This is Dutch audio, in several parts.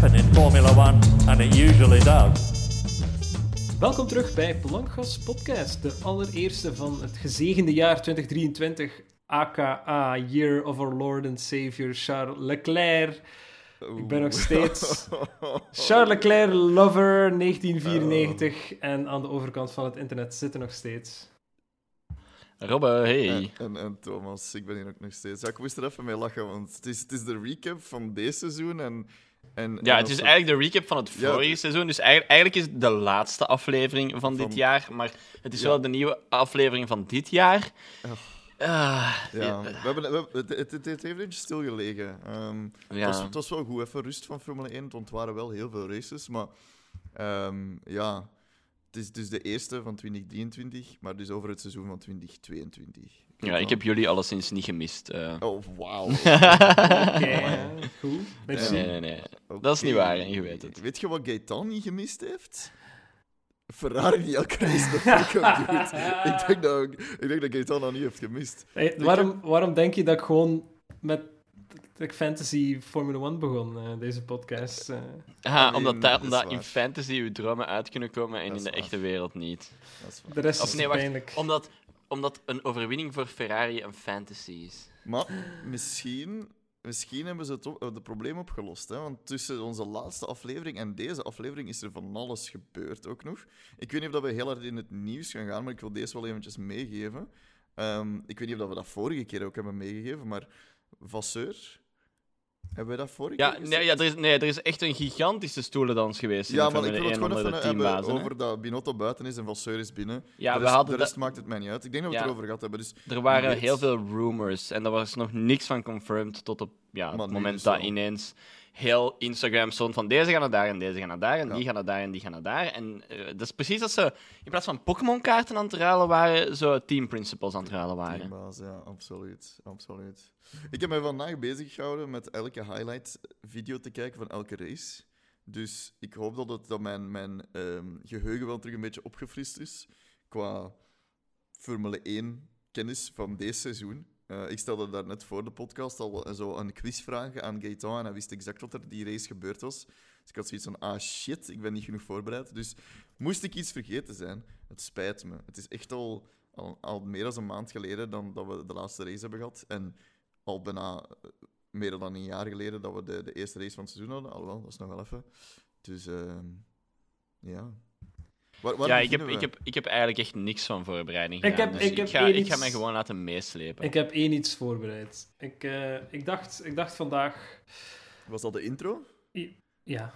happen in Formula One, and it usually does. Welkom terug bij Blankgas Podcast, de allereerste van het gezegende jaar 2023, aka Year of Our Lord and Savior Charles Leclerc. Ik ben nog steeds Charles Leclerc lover 1994 en aan de overkant van het internet zitten nog steeds. Robbe, hey. En, en, en Thomas, ik ben hier ook nog steeds. Ja, ik moest er even mee lachen, want het is, het is de recap van deze seizoen. En, en, Ja, en het is eigenlijk de recap van het Ja. vorige seizoen. Dus eigenlijk, eigenlijk is het de laatste aflevering van, Van- dit jaar. Maar het is Ja. wel de nieuwe aflevering van dit jaar. Ah, Ja, we hebben, we hebben- het, het, het, het heeft eventjes stilgelegen. Ehm, ja. het, was, het was wel goed, even rust van Formule 1, want het waren wel heel veel races. Maar ehm, ja, het is dus de eerste van 2023, maar dus over het seizoen van 2022. Ja, ik heb jullie alleszins niet gemist. eh. Oh, wauw. Oké, goed. Nee, nee, nee. Dat is niet waar, en je weet het. Weet je wat Gaetan niet gemist heeft? Ferrari die elke race de doet. Ik denk dat, ik denk dat Gaetan dat niet heeft gemist. Hey, waarom, waarom denk je dat ik gewoon met de Fantasy Formula 1 begon, eh, deze podcast? eh? Aha, I omdat, daar- omdat in fantasy uw dromen uit kunnen komen en in de waar. echte wereld niet. Dat is waar. de rest Of is nee, wacht. Omdat, omdat een overwinning voor Ferrari een fantasy is. Maar misschien, misschien hebben ze het, het probleem opgelost. Hè? Want tussen onze laatste aflevering en deze aflevering is er van alles gebeurd ook nog. Ik weet niet of we heel hard in het nieuws gaan gaan, maar ik wil deze wel eventjes meegeven. Ehm, ik weet niet of we dat vorige keer ook hebben meegegeven, maar Vasseur... Hebben we dat vorige Ja, keer nee, ja er, is, nee, er is echt een gigantische stoelendans geweest Ja, maar ik wil het 1 gewoon even hebben hè. over dat Binotto buiten is en Vasseur is binnen. Ja, de we rest, hadden de rest maakt het mij niet uit. Ik denk dat we het erover gehad hebben. Dus Er waren weet. heel veel rumors en er was nog niks van confirmed tot op ja, het moment dus dat ineens heel Instagram stond van deze gaan naar daar en deze gaan naar daar en Ja. die gaan naar daar en die gaan naar daar. En eh, dat is precies als ze in plaats van Pokémon-kaarten aan het ruilen waren, zo team principles aan het ruilen waren. Teambaas, ja, absoluut, absoluut. Ik heb mij vandaag bezig gehouden met elke highlight-video te kijken van elke race. Dus ik hoop dat, het, dat mijn, mijn ehm, geheugen wel terug een beetje opgefrist is qua Formule 1 kennis van deze seizoen. Eh, ik stelde daar net voor de podcast al zo een quizvraag aan Gaetan en hij wist exact wat er die race gebeurd was. Dus ik had zoiets van, ah shit, ik ben niet genoeg voorbereid. Dus moest ik iets vergeten zijn, het spijt me. Het is echt al, al, al meer dan een maand geleden dan dat we de laatste race hebben gehad. En al bijna eh, meer dan een jaar geleden dat we de, de eerste race van het seizoen hadden. Alhoewel, dat is nog wel even. Dus, ehm, ja. Waar, waar Ja, ik heb, ik, heb, ik heb eigenlijk echt niks van voorbereiding Ik gedaan. heb- dus ik heb ga, één ik ga mij gewoon laten meeslepen. Ik heb één iets voorbereid. Ik, eh, ik, dacht, ik dacht vandaag... Was dat de intro? Ja.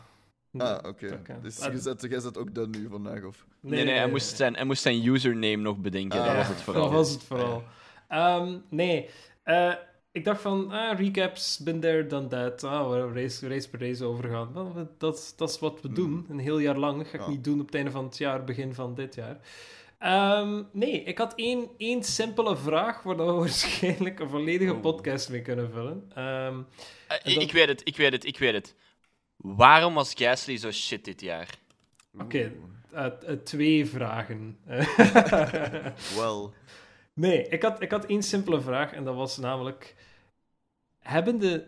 Ah, oké. Dus Ah, je zet, jij zet ook dat nu vandaag, of? nee, nee, hij, moest zijn, hij moest zijn username nog bedenken. Ah, dat ja. was het vooral. Dat was het vooral. Ehm, nee, Eh, ik dacht van, ah, recaps, been there, done that. Ah, we race, race per race overgaan. Dat, dat is wat we doen, een heel jaar lang. Dat ga ik Ja. niet doen op het einde van het jaar, begin van dit jaar. Ehm, nee, ik had één, één simpele vraag waar we waarschijnlijk een volledige Oh. podcast mee kunnen vullen. Ehm, Eh, Ik weet het, ik weet het, ik weet het. Waarom was Gasly zo shit dit jaar? Oké, twee vragen. Wel. Nee, ik had, ik had één simpele vraag en dat was namelijk: hebben de,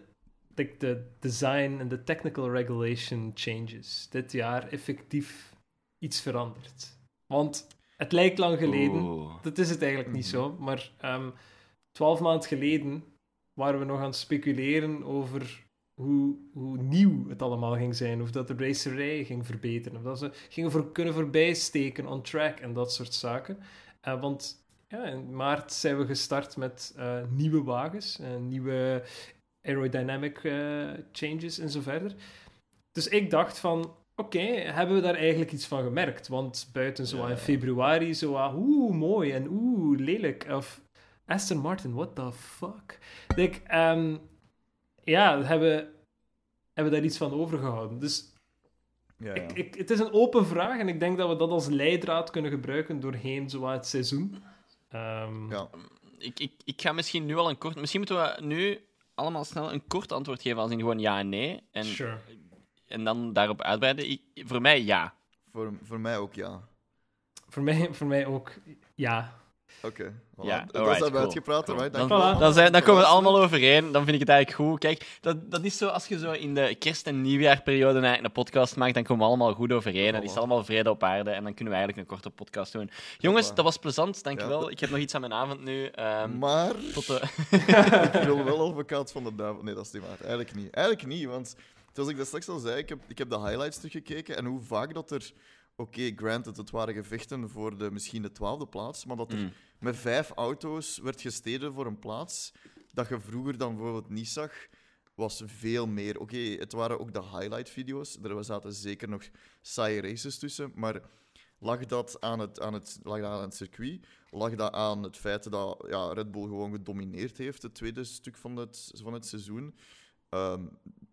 de, de design en de technical regulation changes dit jaar effectief iets veranderd? Want het lijkt lang geleden, Oeh. dat is het eigenlijk niet zo, maar ehm, twaalf maanden geleden waren we nog aan het speculeren over hoe, hoe nieuw het allemaal ging zijn, of dat de racerij ging verbeteren, of dat ze gingen voor, kunnen voorbijsteken on track en dat soort zaken. Eh, want ja, in maart zijn we gestart met eh, nieuwe wagens, eh, nieuwe aerodynamic eh, changes en zo verder. Dus ik dacht van, oké, hebben we daar eigenlijk iets van gemerkt? Want buiten zo Ja. in februari, zo oeh, mooi en oeh, lelijk. Of Aston Martin, what the fuck? Like, ehm, ja, hebben, hebben we daar iets van overgehouden. Dus Ja, ja. ik, ik, het is een open vraag en ik denk dat we dat als leidraad kunnen gebruiken doorheen zo het seizoen. Ehm, Ja. Ik, ik, ik ga misschien nu al een kort... Misschien moeten we nu allemaal snel een kort antwoord geven, als in gewoon ja en nee. En, Sure. en dan daarop uitbreiden. Ik- voor mij ja. Voor, voor mij ook ja. Voor mij, voor mij ook, ja. Oké. Voilà. Ja, dat alright, hebben we cool. uitgepraat. Cool. Dan, dank je wel. Voilà. dan, zijn, dan komen we allemaal overeen. Dan vind ik het eigenlijk goed. Kijk, dat, dat is zo als je zo in de kerst- en nieuwjaarperiode eigenlijk een podcast maakt, dan komen we allemaal goed overeen. Dan is allemaal vrede op aarde en dan kunnen we eigenlijk een korte podcast doen. Jongens, dat was plezant. Dankjewel. Ja. Ik heb nog iets aan mijn avond nu. Ehm, Maar tot de... ik wil wel advocaat van de duivel. Nee, dat is niet waar. Eigenlijk niet. Eigenlijk niet, want zoals ik dat straks al zei, ik heb, ik heb de highlights teruggekeken en hoe vaak dat er... Oké, granted, het waren gevechten voor de, misschien de twaalfde plaats, maar dat er Mm. met vijf auto's werd gestreden voor een plaats dat je vroeger dan bijvoorbeeld niet zag, was veel meer. Oké, het waren ook de highlight-video's. Er zaten zeker nog saaie races tussen, maar lag dat aan het, aan het, lag dat aan het circuit? Lag dat aan het feit dat ja, Red Bull gewoon gedomineerd heeft, het tweede stuk van het, van het seizoen? Ehm,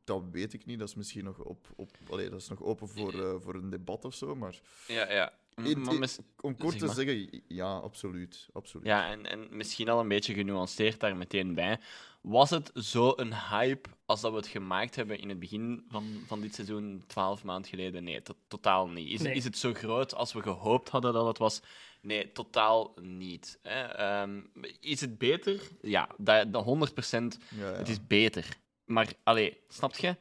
dat weet ik niet. Dat is misschien nog, op, op, allee, dat is nog open voor, eh, voor een debat of zo. Maar Ja, ja. M- In- maar in- mis- om kort Zeg te maar. zeggen, ja, absoluut. absoluut. Ja, en, en misschien al een beetje genuanceerd daar meteen bij. Was het zo een hype als dat we het gemaakt hebben in het begin van, van dit seizoen, twaalf maanden geleden? Nee, to- totaal niet. Is, Nee. is het zo groot als we gehoopt hadden dat het was? Nee, totaal niet. Hè. Ehm, is het beter? Ja, dat, dat 100 Ja, ja. Het is beter. Maar, allee, snap je?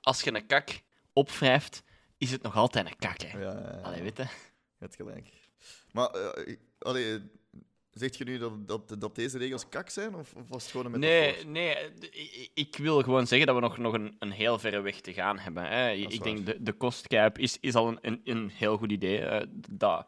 Als je een kak opwrijft, is het nog altijd een kak, hè? Ja, ja, ja. Allee, weet je? Je hebt gelijk. Maar, eh, allee, zeg je nu dat, dat, dat deze regels kak zijn? Of, of was het gewoon een metafoor? Nee, nee ik- ik wil gewoon zeggen dat we nog, nog een, een heel verre weg te gaan hebben. Hè. Ik waar. denk de, de kostcap is, is al een, een, een heel goed idee. eh, dat,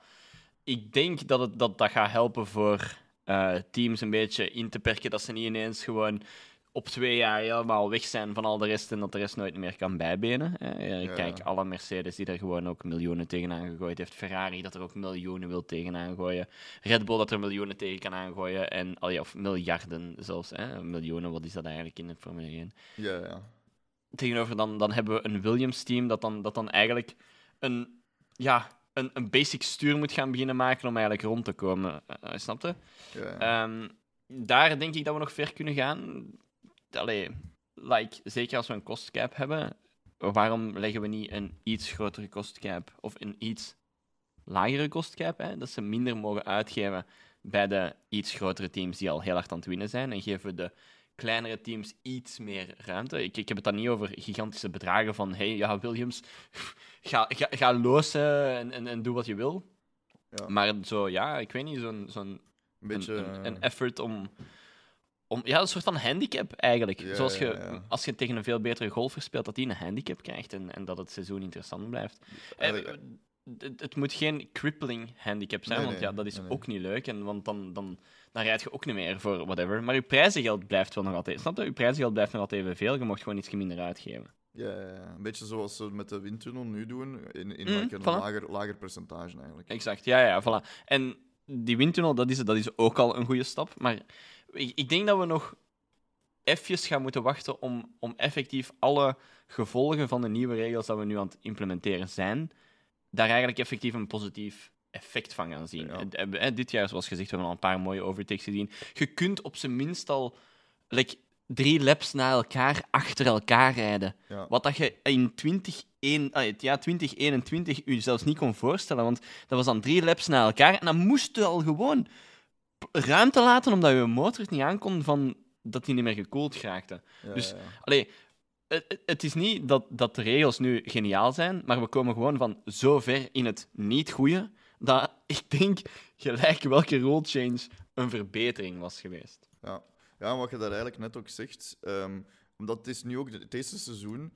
ik denk dat het, dat, dat gaat helpen voor eh, teams een beetje in te perken. Dat ze niet ineens gewoon op twee jaar helemaal weg zijn van al de rest en dat de rest nooit meer kan bijbenen. Hè. Eh, Kijk, ja. alle Mercedes die er gewoon ook miljoenen tegenaan gegooid heeft. Ferrari dat er ook miljoenen wil tegenaan gooien. Red Bull dat er miljoenen tegen kan aangooien. En, of miljarden zelfs. Hè. Miljoenen, wat is dat eigenlijk in de Formule 1? Ja, ja. Tegenover dan, dan hebben we een Williams-team dat dan, dat dan eigenlijk een, ja, een, een basic stuur moet gaan beginnen maken om eigenlijk rond te komen. Snap je? ja, ja. Ehm, daar denk ik dat we nog ver kunnen gaan. Allee, like, zeker als we een kostcap hebben, waarom leggen we niet een iets grotere kostcap of een iets lagere kostcap? Hè? Dat ze minder mogen uitgeven bij de iets grotere teams die al heel hard aan het winnen zijn. En geven we de kleinere teams iets meer ruimte. Ik, ik heb het dan niet over gigantische bedragen van hey, ja, Williams, ga, ga, eh, en, en, en doe wat je wil. Ja. Maar zo, ja, ik weet niet, zo'n zo'n Een eh, een effort om, om... Ja, een soort van handicap eigenlijk. Ja, Zoals je, ja, ja. als je tegen een veel betere golfer speelt, dat die een handicap krijgt en, en dat het seizoen interessant blijft. Eh, Eigenlijk- het, het moet geen crippling handicap zijn, Nee, want nee, ja, dat is nee, ook niet leuk. En, want dan, dan, dan rijd je ook niet meer voor whatever. Maar je prijzengeld blijft wel nog altijd... Snap je? Je prijzengeld blijft nog altijd evenveel. Je mocht gewoon iets minder uitgeven. ja, een beetje zoals ze met de windtunnel nu doen, in, in like een voilà. lager, lager percentage eigenlijk. Exact, ja, ja, voilà. En die windtunnel, dat is, dat is ook al een goede stap. Maar ik, ik denk dat we nog even gaan moeten wachten om, om effectief alle gevolgen van de nieuwe regels dat we nu aan het implementeren zijn, daar eigenlijk effectief een positief effect van gaan zien. Ja. En, eh, Dit jaar, zoals gezegd, we hebben al een paar mooie overtakes gezien. Je kunt op zijn minst al like, drie laps na elkaar achter elkaar rijden. Ja. Wat dat je in 2021, ah, het jaar 2021 je zelfs niet kon voorstellen. Want dat was dan drie laps na elkaar. En dan moest je al gewoon ruimte laten, omdat je motor niet aankon van dat die niet meer gekoeld raakte. Ja, Dus- ja. Allee, het, het- is niet dat, dat de regels nu geniaal zijn, maar we komen gewoon van zo ver in het niet goede, dat ik denk, gelijk welke rule change een verbetering was geweest. Ja. ja, wat je daar eigenlijk net ook zegt, ehm, omdat het is nu ook het eerste seizoen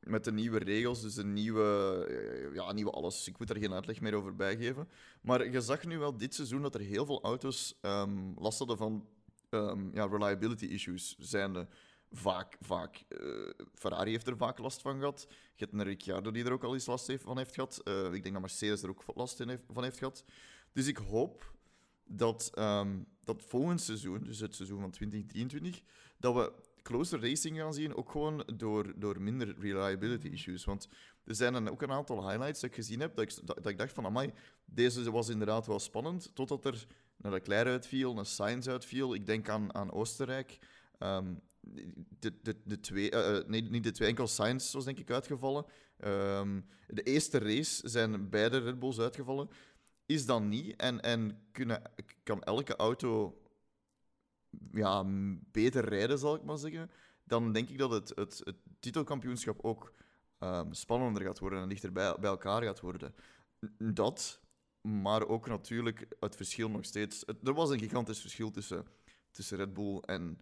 met de nieuwe regels, dus een nieuwe, eh, ja, nieuwe alles. Ik moet daar geen uitleg meer over bijgeven. Maar je zag nu wel dit seizoen dat er heel veel auto's ehm, last hadden van ehm, ja, reliability issues. Zijnde vaak, vaak. eh, Ferrari heeft er vaak last van gehad. Je hebt een Ricciardo die er ook al eens last heeft, van heeft gehad. Eh, ik denk dat Mercedes er ook last heeft, van heeft gehad. Dus ik hoop dat, ehm, dat volgend seizoen, dus het seizoen van 2023, dat we closer racing gaan zien, ook gewoon door, door minder reliability issues. Want er zijn dan ook een aantal highlights dat ik gezien heb, dat ik, dat, dat ik dacht van, amai, deze was inderdaad wel spannend, totdat er een Leclerc uitviel, een Sainz uitviel. Ik denk aan, aan Oostenrijk. Ehm, de, de, de twee, eh, eh, nee, niet de twee, enkel Sainz was denk ik uitgevallen. Ehm, de eerste race zijn beide Red Bulls uitgevallen. is dat niet. En, en kunnen, kan elke auto ja, beter rijden, zal ik maar zeggen. Dan denk ik dat het, het, het titelkampioenschap ook ehm, spannender gaat worden en dichter bij, bij elkaar gaat worden. Dat, maar ook natuurlijk het verschil nog steeds. er was een gigantisch verschil tussen, tussen Red Bull en,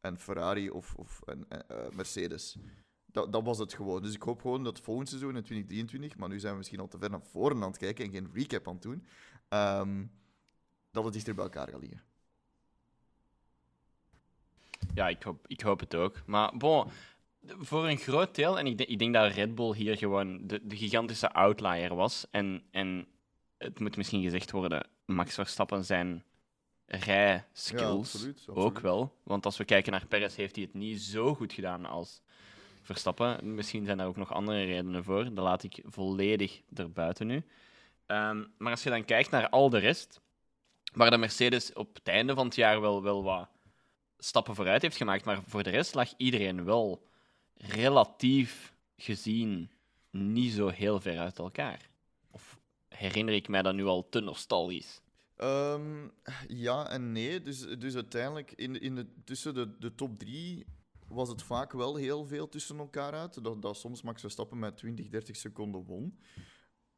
en Ferrari of, of en, eh, eh, Mercedes. Dat, dat was het gewoon. Dus ik hoop gewoon dat volgend seizoen in 2023, maar nu zijn we misschien al te ver naar voren aan het kijken en geen recap aan het doen, ehm, dat het dichter bij elkaar gaat liggen. Ja, ik hoop, ik hoop het ook. Maar bon, voor een groot deel, en ik, denk- ik denk dat Red Bull hier gewoon de, de gigantische outlier was. En, en het moet misschien gezegd worden, Max Verstappen zijn rijskills Ja, absoluut, absoluut. ook wel. Want als we kijken naar Perez, heeft hij het niet zo goed gedaan als Verstappen. Misschien zijn daar ook nog andere redenen voor. Dat laat ik volledig erbuiten nu. Ehm, maar als je dan kijkt naar al de rest, waar de Mercedes op het einde van het jaar wel, wel wat stappen vooruit heeft gemaakt, maar voor de rest lag iedereen wel relatief gezien niet zo heel ver uit elkaar. Of herinner ik mij dat nu al te nostalgisch? Ehm, ja en nee. Dus, dus uiteindelijk, in, in de, tussen de, de top drie was het vaak wel heel veel tussen elkaar uit. Dat, dat soms Max Verstappen met 20, 30 seconden won.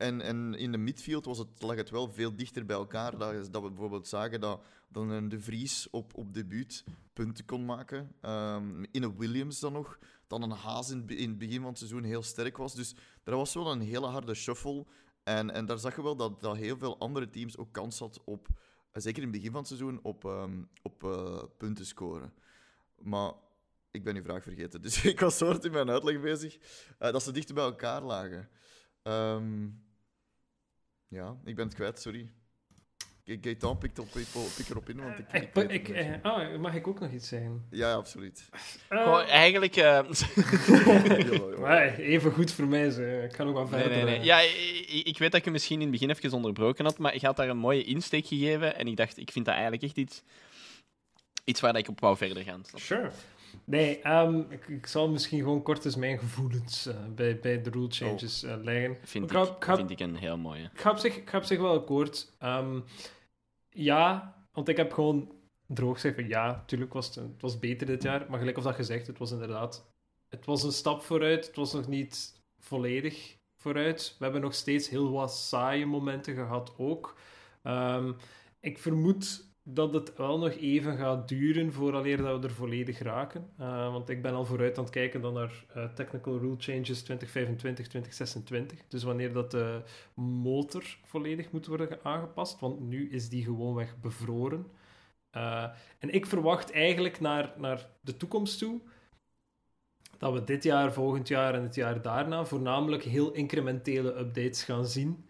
En, en in de midfield was het, lag het wel veel dichter bij elkaar. Dat, dat we bijvoorbeeld zagen dat, dat een De Vries op, op debuut punten kon maken. Ehm, in een Williams dan nog. Dan een Haas in, het be- in het begin van het seizoen heel sterk was. Dus er was wel een hele harde shuffle. En, en daar zag je wel dat, dat heel veel andere teams ook kans hadden op, zeker in het begin van het seizoen, op, ehm, op eh, punten scoren. Maar ik ben uw vraag vergeten. Dus ik was hard in mijn uitleg bezig eh, dat ze dichter bij elkaar lagen. Ehm, ja, ik ben het kwijt, sorry. Ga- Gaëtan pikt, op, pik erop in, want ik... Ik, weet ik, niet. eh, ah, mag ik ook nog iets zeggen? Ja, ja, absoluut. Eh, eigenlijk... eh, maar even goed voor mij, ze. ik kan ook wel verder. nee, nee. eh. Ja, ik, ik weet dat ik je misschien in het begin even onderbroken had, maar ik had daar een mooie insteek gegeven en ik dacht, ik vind dat eigenlijk echt iets, iets waar ik op wou verder gaan. Snap je? Sure. Nee, ehm, ik, ik zal misschien gewoon kort eens mijn gevoelens eh, bij, bij de rule changes eh, leggen. Vind, Ik ga- ik, ik ga- vind ik een heel mooie. Ik ga op zich, ik ga op zich wel akkoord. Ehm, ja, want ik heb gewoon droog gezegd van ja, natuurlijk was het, het was beter dit jaar. Maar gelijk of dat gezegd, het was inderdaad... Het was een stap vooruit. Het was nog niet volledig vooruit. We hebben nog steeds heel wat saaie momenten gehad ook. Ehm, ik vermoed dat het wel nog even gaat duren vooraleer dat we er volledig raken. Eh, want ik ben al vooruit aan het kijken dan naar eh, Technical Rule Changes 2025, 2026. Dus wanneer dat de motor volledig moet worden aangepast, want nu is die gewoonweg bevroren. Eh, en ik verwacht eigenlijk naar, naar de toekomst toe dat we dit jaar, volgend jaar en het jaar daarna voornamelijk heel incrementele updates gaan zien.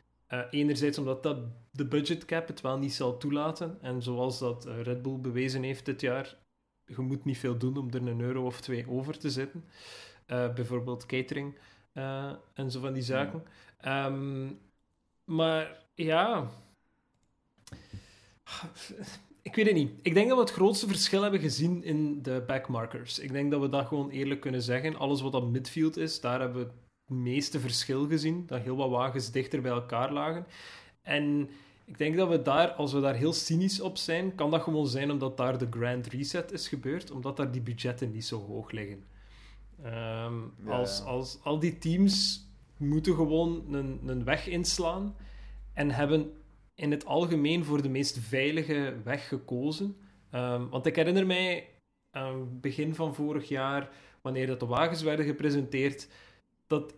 Enerzijds omdat dat de budget cap het wel niet zal toelaten. En zoals dat eh, Red Bull bewezen heeft dit jaar, je moet niet veel doen om er een euro of twee over te zetten. Eh, bijvoorbeeld catering eh, en zo van die zaken. Ehm, maar ja. Ik weet het niet. Ik denk dat we het grootste verschil hebben gezien in de backmarkers. Ik denk dat we dat gewoon eerlijk kunnen zeggen. Alles wat op midfield is, daar hebben we het meeste verschil gezien. Dat heel wat wagens dichter bij elkaar lagen. En ik denk dat we daar, als we daar heel cynisch op zijn, kan dat gewoon zijn omdat daar de grand reset is gebeurd, omdat daar die budgetten niet zo hoog liggen. Ehm, Ja, als, ja. als al die teams moeten gewoon een, een weg inslaan en hebben in het algemeen voor de meest veilige weg gekozen. Ehm, want ik herinner mij het begin van vorig jaar, wanneer dat de wagens werden gepresenteerd, dat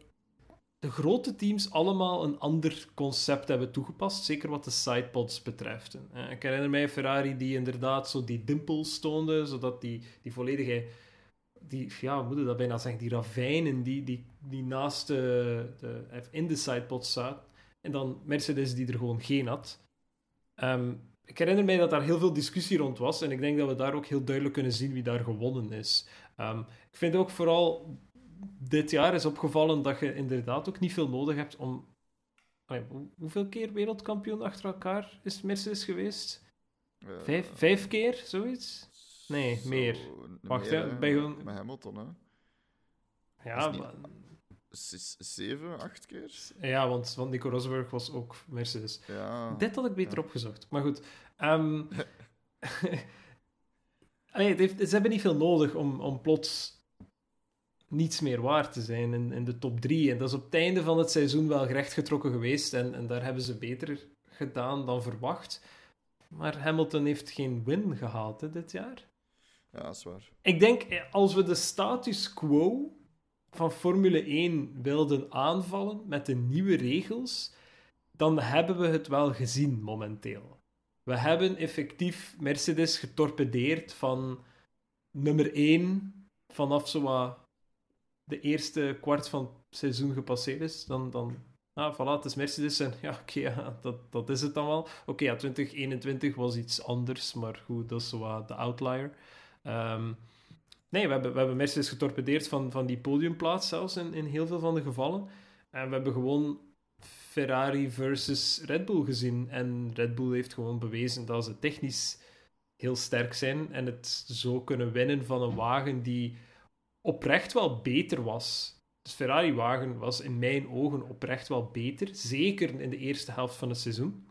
de grote teams allemaal een ander concept hebben toegepast, zeker wat de sidepods betreft. Ik herinner mij Ferrari die inderdaad zo die dimpels toonde, zodat die, die volledige, die, ja, hoe moet je dat bijna zeggen, die ravijnen die, die, die naast de, de, in de sidepods zaten. En dan Mercedes die er gewoon geen had. Ehm, ik herinner mij dat daar heel veel discussie rond was en ik denk dat we daar ook heel duidelijk kunnen zien wie daar gewonnen is. Ehm, ik vind ook vooral dit jaar is opgevallen dat je inderdaad ook niet veel nodig hebt om. Allee, hoeveel keer wereldkampioen achter elkaar is Mercedes geweest? Eh, Vijf, vijf keer, zoiets? Nee, zo, meer. Wacht, meer, hè, bij gewoon- Met Hamilton, hè. Ja, niet- maar- zeven, acht keer. Ja, want, want Nico Rosberg was ook Mercedes. Ja. Dit had ik beter Ja. opgezocht. Maar goed. Allee, heeft, ze hebben niet veel nodig om, om plots niets meer waard te zijn in, in de top 3. En dat is op het einde van het seizoen wel rechtgetrokken geweest. En, en daar hebben ze beter gedaan dan verwacht. Maar Hamilton heeft geen win gehaald hè, dit jaar. Ja, dat is waar. Ik denk, eh, als we de status quo van Formule 1 wilden aanvallen met de nieuwe regels, dan hebben we het wel gezien momenteel. We hebben effectief Mercedes getorpedeerd van nummer 1 vanaf zo wat de eerste kwart van het seizoen gepasseerd is. Dan, dan ah, voilà, het is Mercedes en ja, oké, dat, dat is het dan wel. Oké, ja, 2021 was iets anders, maar goed, dat is wat de outlier. Ehm, nee, we hebben, we hebben Mercedes getorpedeerd van, van die podiumplaats zelfs in, in heel veel van de gevallen. En we hebben gewoon Ferrari versus Red Bull gezien. En Red Bull heeft gewoon bewezen dat ze technisch heel sterk zijn en het zo kunnen winnen van een wagen die oprecht wel beter was. Dus Ferrari-wagen was in mijn ogen oprecht wel beter, zeker in de eerste helft van het seizoen.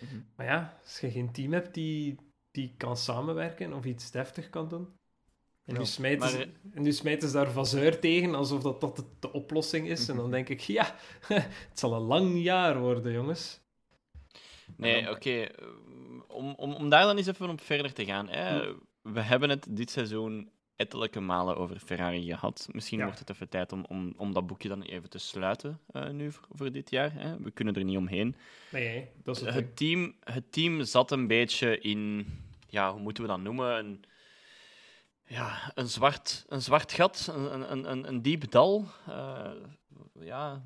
Mhm. Maar ja, als je geen team hebt die, die kan samenwerken of iets deftig kan doen. En, Ja, nu smijten maar, ze, en nu smijten ze daar vazuur tegen, alsof dat, dat de, de oplossing is. En dan denk ik, ja, het zal een lang jaar worden, jongens. Nee, oké. eh, Om, om, om daar dan eens even op verder te gaan. Hè. We hebben het dit seizoen ettelijke malen over Ferrari gehad. Misschien Ja. wordt het even tijd om, om, om dat boekje dan even te sluiten eh, nu voor, voor dit jaar. Hè. We kunnen er niet omheen. Nee, dat is het. Het team, het team zat een beetje in, ja, hoe moeten we dat noemen? Een, ja, een, zwart, een zwart gat, een, een, een, een diep dal. Eh, ja,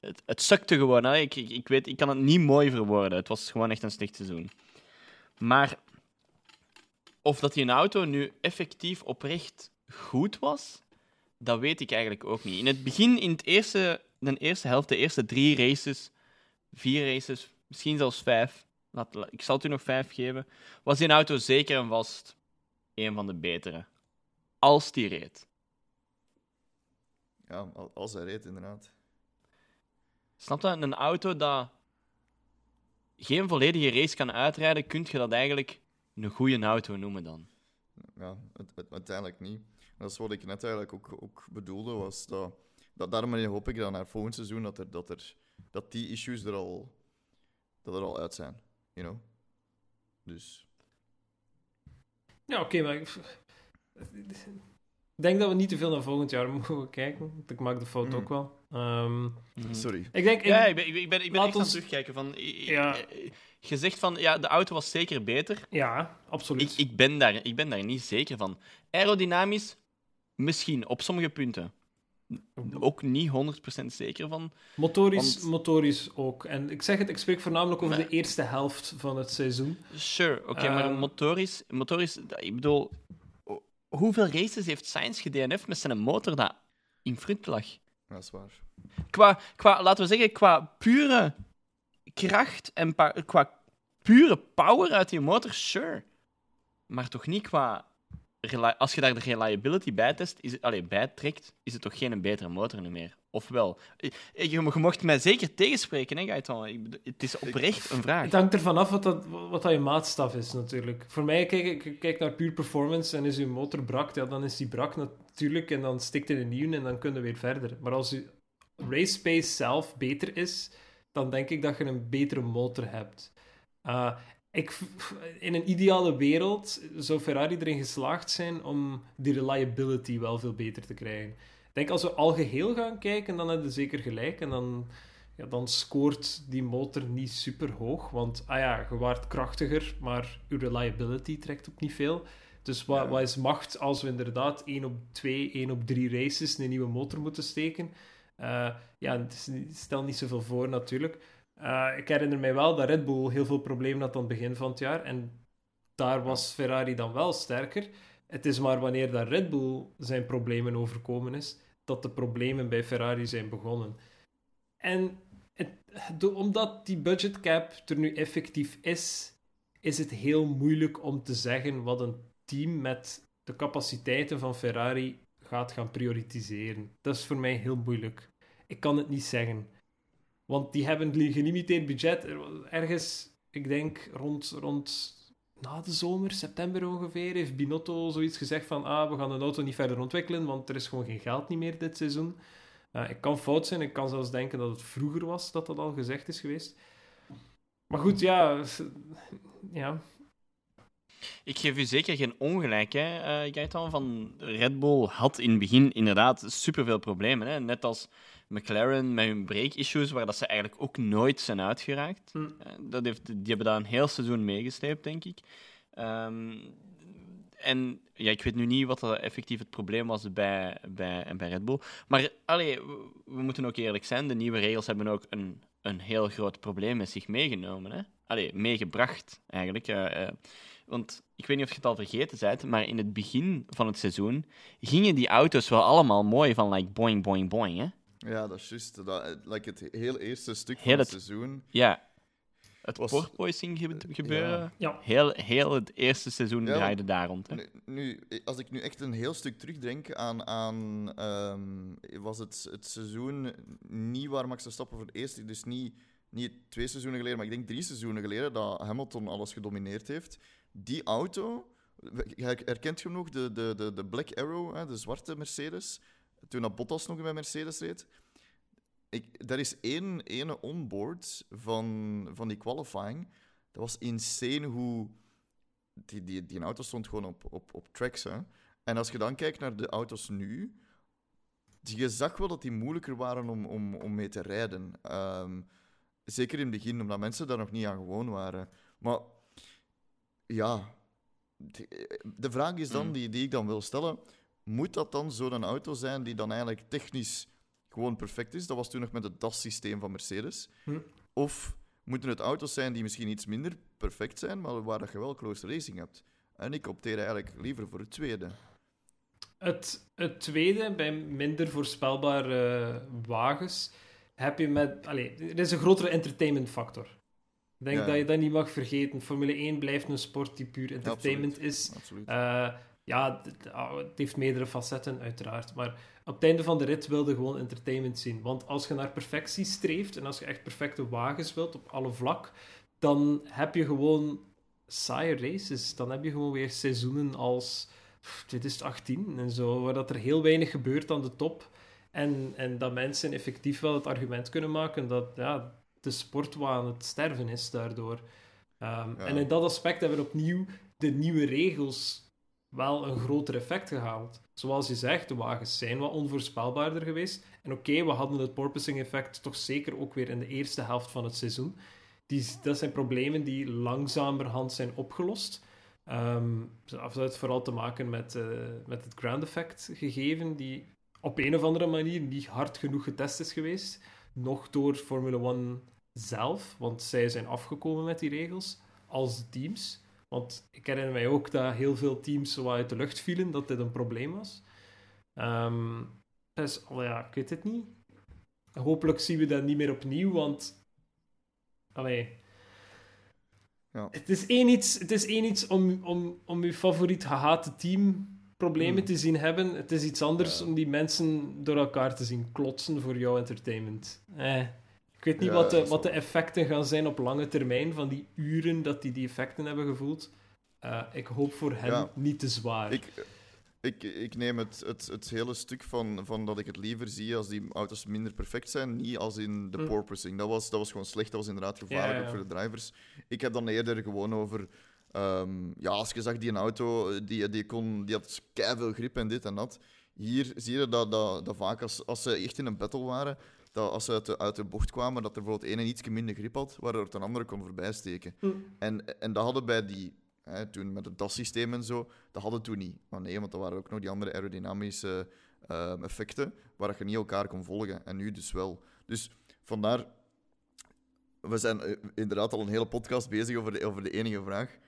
het, het sukte gewoon. Hè. Ik, ik, ik weet, ik kan het niet mooi verwoorden. Het was gewoon echt een slecht seizoen. Maar of dat die auto nu effectief oprecht goed was, dat weet ik eigenlijk ook niet. In het begin, in het eerste, de eerste helft, de eerste drie races, vier races, misschien zelfs vijf. Ik zal het u nog vijf geven. Was die auto zeker en vast een van de betere. Als die reed. Ja, al- als hij reed, inderdaad. Snap je? Een auto dat geen volledige race kan uitrijden, kun je dat eigenlijk een goede auto noemen dan. Ja, het, het- uiteindelijk niet. Dat is wat ik net eigenlijk ook, ook bedoelde, was dat, dat daarom hoop ik dan naar volgend seizoen dat, er, dat, er, dat die issues er al, dat er al uit zijn. You know? Dus, Ja, oké, maar ik ik denk dat we niet te veel naar volgend jaar mogen kijken. Want ik maak de fout Mm. ook wel. Ehm, sorry. ik denk... Ja, ik ben, ik ben, ik ben, ik ben echt aan ons- het terugkijken. Van, Ja. eh, Je zegt van, ja, de auto was zeker beter. ja, absoluut. Ik, ik, ben daar, ik ben daar niet zeker van. Aerodynamisch, misschien, op sommige punten. Ook niet 100% zeker van. Motorisch, Want- motorisch ook. En ik zeg het, ik spreek voornamelijk over Maar- de eerste helft van het seizoen. Sure, oké, maar Ehm. motorisch, motorisch, ik bedoel, ho- hoeveel races heeft Sainz gedNF met zijn motor dat in front lag? Dat is waar. Qua, qua, laten we zeggen, qua pure kracht en qua pure power uit die motor, sure. Maar toch niet qua... Als je daar de reliability bij, test, is het, allee, bij trekt, is het toch geen betere motor nu meer? Ofwel? Je, je, je mocht mij zeker tegenspreken, hè, Gaëtan? Ik Het is oprecht een vraag. Het hangt ervan af wat, dat, wat dat je maatstaf is, natuurlijk. Voor mij, kijk ik kijk naar puur performance en is je motor brak, ja, dan is die brak natuurlijk en dan stikt er een nieuw en dan kunnen we weer verder. Maar als je race pace zelf beter is, dan denk ik dat je een betere motor hebt. Uh, ik, in een ideale wereld zou Ferrari erin geslaagd zijn om die reliability wel veel beter te krijgen. Ik denk als we al geheel gaan kijken, dan hebben we zeker gelijk. En dan, ja, dan scoort die motor niet super hoog. Want ah ja, je waart krachtiger, maar je reliability trekt ook niet veel. Dus wat, Ja. wat is macht als we inderdaad 1 op 2, 1 op 3 races een nieuwe motor moeten steken? Uh, ja, het stel niet zoveel voor natuurlijk. Uh, ik herinner mij wel dat Red Bull heel veel problemen had aan het begin van het jaar. En daar was Ferrari dan wel sterker. Het is maar wanneer dat Red Bull zijn problemen overkomen is, dat de problemen bij Ferrari zijn begonnen. En het, omdat die budget cap er nu effectief is, is het heel moeilijk om te zeggen wat een team met de capaciteiten van Ferrari gaat gaan prioritiseren. Dat is voor mij heel moeilijk. Ik kan het niet zeggen. Want die hebben een gelimiteerd budget. Ergens, ik denk rond, rond na de zomer, september ongeveer, heeft Binotto zoiets gezegd van ah, we gaan de auto niet verder ontwikkelen, want er is gewoon geen geld niet meer dit seizoen. Ik kan fout zijn, ik kan zelfs denken dat het vroeger was dat dat al gezegd is geweest. Maar goed, ja. ja. Ik geef u zeker geen ongelijk, hè, uh, Gaetan. Van Red Bull had in het begin inderdaad superveel problemen. Hè? Net als McLaren met hun break-issues, waar dat ze eigenlijk ook nooit zijn uitgeraakt. Hm. Eh, dat heeft, die hebben daar een heel seizoen meegesleept, denk ik. Um, en ja, ik weet nu niet wat effectief het probleem was bij, bij, bij Red Bull. Maar allee, we moeten ook eerlijk zijn, de nieuwe regels hebben ook een, een heel groot probleem met zich meegenomen. Hè? Allee, meegebracht, eigenlijk. Uh, uh, want ik weet niet of je het al vergeten bent, maar in het begin van het seizoen gingen die auto's wel allemaal mooi van like boing, boing, boing. Hè? Ja, dat is juist. Dat, like het heel eerste stuk van het, seizoen. Ja, het was... porpoising gebeuren. Ja. Heel, heel het eerste seizoen ja, draaide daar rond. Hè? Nu, nu, als ik nu echt een heel stuk terugdenk aan... aan um, was het, het seizoen niet waar Max Verstappen voor het eerst... Dus niet, niet twee seizoenen geleden, maar ik denk drie seizoenen geleden... dat Hamilton alles gedomineerd heeft. Die auto... Herkent je nog? De, de, de, de Black Arrow, hè, de zwarte Mercedes. Toen dat Bottas nog bij Mercedes reed ik, er is één ene onboard van, van die qualifying. Dat was insane hoe... Die, die, die auto stond gewoon op, op, op tracks. Hè. En als je dan kijkt naar de auto's nu... Je zag wel dat die moeilijker waren om, om, om mee te rijden. Um, zeker in het begin, omdat mensen daar nog niet aan gewoon waren. Maar ja, de vraag is dan, mm. die, die ik dan wil stellen, moet dat dan zo'n auto zijn die dan eigenlijk technisch gewoon perfect is. Dat was toen nog met het DAS-systeem van Mercedes. Hm. Of moeten het auto's zijn die misschien iets minder perfect zijn, maar waar dat je wel close racing hebt. En ik opteer eigenlijk liever voor het tweede. Het, het tweede, bij minder voorspelbare wagens, heb je met... Allez, er is een grotere entertainment factor. Ik denk dat je dat niet mag vergeten. Formule 1 blijft een sport die puur entertainment is. Absoluut. Uh, ja, ah, het, heeft meerdere facetten, uiteraard. Maar op het einde van de rit wilde gewoon entertainment zien. Want als je naar perfectie streeft en als je echt perfecte wagens wilt op alle vlak, dan heb je gewoon saaie races. Dan heb je gewoon weer seizoenen als 2018 en zo, waar dat er heel weinig gebeurt aan de top. En, en dat mensen effectief wel het argument kunnen maken dat ja, de sport aan het sterven is daardoor. Ehm, en in dat aspect hebben we opnieuw de nieuwe regels wel een groter effect gehaald. Zoals je zegt, de wagens zijn wat onvoorspelbaarder geweest. En oké, we hadden het porpoising-effect toch zeker ook weer in de eerste helft van het seizoen. Die, dat zijn problemen die langzamerhand zijn opgelost. Um, dat heeft vooral te maken met, uh, met het ground effect gegeven, die op een of andere manier niet hard genoeg getest is geweest. Nog door Formula 1 zelf, want zij zijn afgekomen met die regels als teams. Want ik herinner mij ook dat heel veel teams zo uit de lucht vielen, dat dit een probleem was. Um, dus, oh ja, ik weet het niet. Hopelijk zien we dat niet meer opnieuw, want... Allee... Ja. Het is één iets, het is één iets om, om, om je favoriet gehate team problemen hmm. te zien hebben. Het is iets anders om die mensen door elkaar te zien klotsen voor jouw entertainment. Eh. Ik weet niet wat, de, wat de effecten gaan zijn op lange termijn van die uren dat die die effecten hebben gevoeld. Uh, ik hoop voor hen niet te zwaar. Ik, ik, ik neem het, het, het hele stuk van, van dat ik het liever zie als die auto's minder perfect zijn, niet als in de hm. porpoising. Dat was, dat was gewoon slecht, dat was inderdaad gevaarlijk ook voor de drivers. Ik heb dan eerder gewoon over... Um, ja, als je zag die een auto, die, die, kon, die had veel grip en dit en dat. Hier zie je dat, dat, dat vaak als, als ze echt in een battle waren, dat als ze uit de, uit de bocht kwamen, dat er bijvoorbeeld één iets minder grip had, waardoor het een andere kon voorbijsteken. Mm. En, en dat hadden bij die, hè, toen met het DAS-systeem en zo, dat hadden toen niet. Maar nee, want er waren ook nog die andere aerodynamische uh, effecten, waar je niet elkaar kon volgen. En nu dus wel. Dus vandaar, we zijn eh, inderdaad al een hele podcast bezig over de, over de enige vraag.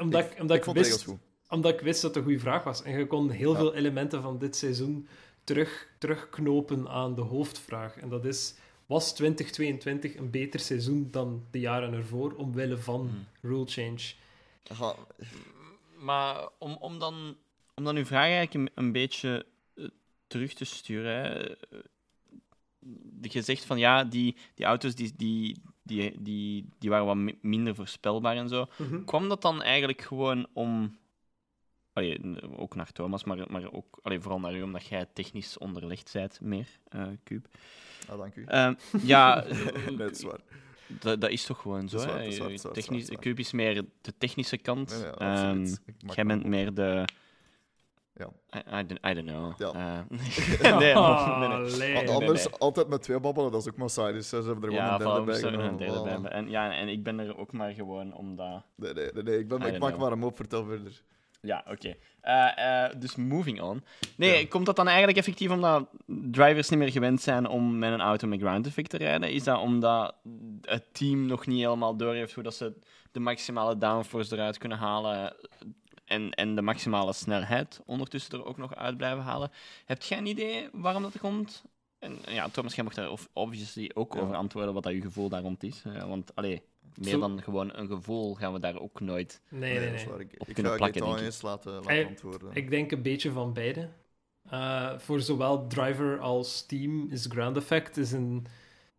Omdat ik, omdat ik, vond wist, goed. Omdat ik wist dat het een goede vraag was. En je kon heel veel elementen van dit seizoen terug, terugknopen aan de hoofdvraag. En dat is, was 2022 een beter seizoen dan de jaren ervoor, omwille van hmm. rule change? Maar om, om dan om dan uw vraag eigenlijk een, een beetje eh, terug te sturen. Hè. Eh, Je zegt van ja, die, die auto's die, die, die, die, die waren wat mi- minder voorspelbaar en zo. Mhm. Kwam dat dan eigenlijk gewoon om. Allee, ook naar Thomas, maar, maar ook allee, vooral naar u, omdat jij technisch onderlegd bent meer, eh Cube. Ah, dank u. Ehm, ja, nee, dat is waar. dat, dat is toch gewoon zo. Waar, waar, waar, Technisch. Cube is meer de technische kant. Nee, nee, Ehm, jij bent meer de. Ja. I, I, don't, I don't know. Ja. Eh, nee, Ah, nee, nee. Want anders nee. altijd met twee babbelen, dat is ook maar saai. Dus ze hebben er gewoon Ja, een derde bij een. En, ja, en ik ben er ook maar gewoon omdat... Nee, nee, nee, nee, ik, ben, I ik maak know. maar een mop, vertel verder. Ja, oké. Eh, eh, dus moving on. Nee, Ja. komt dat dan eigenlijk effectief omdat drivers niet meer gewend zijn om met een auto met ground effect te rijden? Is dat omdat het team nog niet helemaal doorheeft hoe dat ze de maximale downforce eruit kunnen halen en, en de maximale snelheid ondertussen er ook nog uit blijven halen? Heb jij een idee waarom dat komt? En ja, Thomas, jij mag daar of- obviously ook Ja. over antwoorden wat dat je gevoel daar rond is. Eh, want, allee, meer Zo- dan gewoon een gevoel gaan we daar ook nooit... Nee, nee, dat is nee. waar. Ik, Op ik kunnen plakken, ik. eens laten, laten antwoorden. Ik denk een beetje van beide. Eh, voor zowel driver als team is ground effect is een,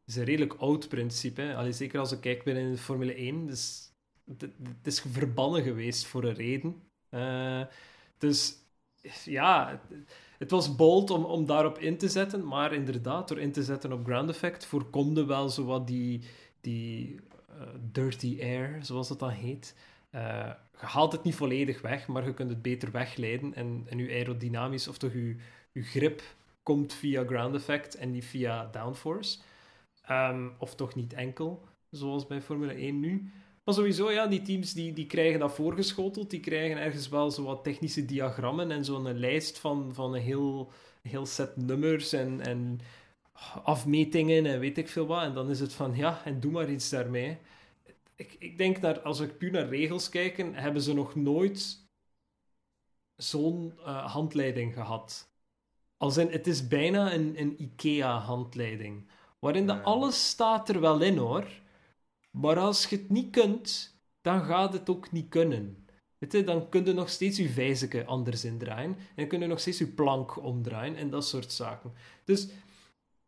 is een redelijk oud principe. hè. Allee, zeker als ik kijk binnen de Formule 1. Dus het is verbannen geweest voor een reden. Eh, dus ja, het, was bold om, om daarop in te zetten. Maar inderdaad, door in te zetten op ground effect voorkomde wel zo wat die, die eh, dirty air, zoals dat dan heet. Eh, je haalt het niet volledig weg, maar je kunt het beter wegleiden. En, en je aerodynamisch, of toch je, je grip, komt via ground effect en niet via downforce. Ehm, of toch niet enkel, zoals bij Formule 1 nu. Maar sowieso, ja, die teams die, die krijgen dat voorgeschoteld. Die krijgen ergens wel zo wat technische diagrammen en zo'n lijst van, van een heel, heel set nummers en, en afmetingen en weet ik veel wat. En dan is het van, ja, en doe maar iets daarmee. Ik, ik denk dat als ik puur naar regels kijk, hebben ze nog nooit zo'n eh, handleiding gehad. Als in, het is bijna een, een IKEA-handleiding. Waarin dat alles staat er wel in, hoor. Maar als je het niet kunt, dan gaat het ook niet kunnen. Weet je, dan kun je nog steeds je vijzeke anders indraaien. En kun je nog steeds je plank omdraaien en dat soort zaken. Dus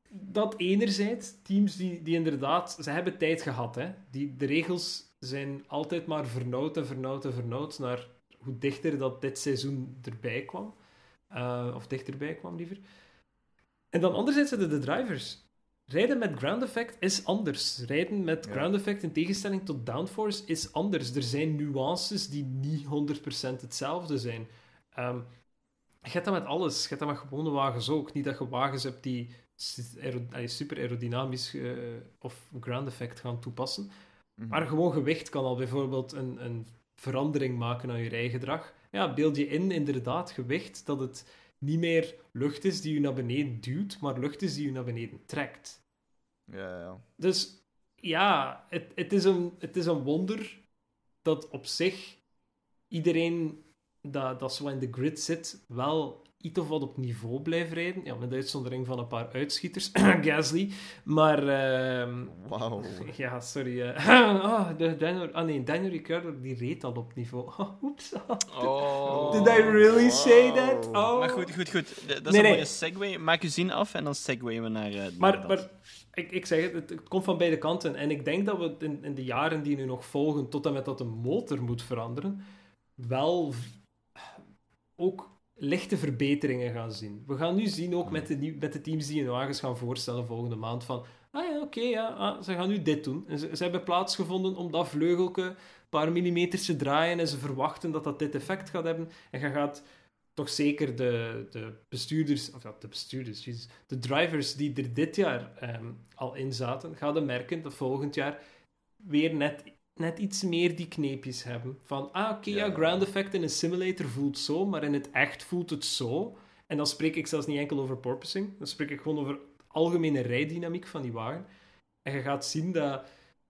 dat enerzijds, teams die, die inderdaad... Ze hebben tijd gehad, hè. Die, de regels zijn altijd maar vernauwd en vernauwd en vernauwd naar hoe dichter dat dit seizoen erbij kwam. Eh, of dichterbij kwam, liever. En dan anderzijds zitten de drivers. Rijden met ground effect is anders. Rijden met Ja. ground effect in tegenstelling tot downforce is anders. Er zijn nuances die niet 100% hetzelfde zijn. Ehm je hebt dat met alles. Je hebt dat met gewone wagens ook. Niet dat je wagens hebt die super aerodynamisch eh, of ground effect gaan toepassen. Mhm. Maar gewoon gewicht kan al bijvoorbeeld een, een verandering maken aan je rijgedrag. Ja, beeld je in, inderdaad, gewicht, dat het niet meer lucht is die je naar beneden duwt, maar lucht is die je naar beneden trekt. Ja, ja. Dus ja, het, het, is, een, het is een wonder dat op zich iedereen dat, dat zo in de grid zit, wel iets of wat op niveau blijft rijden. Ja, met uitzondering van een paar uitschieters, Gasly. Maar ehm, Wauw. ja, sorry. de Daniel, ah nee, Daniel Ricciardo die reed al op niveau. Oh, oeps. Oh. Did I really say that? Oh. Maar goed, goed, goed. Dat is Nee, een nee. mooie segue. Maak je zin af en dan segwayen we naar, eh, Maar, dat. maar ik, ik zeg het, het, het komt van beide kanten. En ik denk dat we in, in de jaren die nu nog volgen, tot en met dat de motor moet veranderen, wel ook lichte verbeteringen gaan zien. We gaan nu zien, ook met de, met de teams die hun wagens gaan voorstellen volgende maand, van ah ja, oké, ja, ah, ze gaan nu dit doen. En ze, hebben plaatsgevonden om dat vleugelke een paar millimeters te draaien en ze verwachten dat dat dit effect gaat hebben. En je gaat toch zeker de, de bestuurders, of de bestuurders, de drivers die er dit jaar ehm, al in zaten, gaan merken dat volgend jaar weer net, net iets meer die kneepjes hebben. Van, ah, oké, ja. Ja. ground effect in een simulator voelt zo, maar in het echt voelt het zo. En dan spreek ik zelfs niet enkel over porpoising, dan spreek ik gewoon over algemene rijdynamiek van die wagen. En je gaat zien dat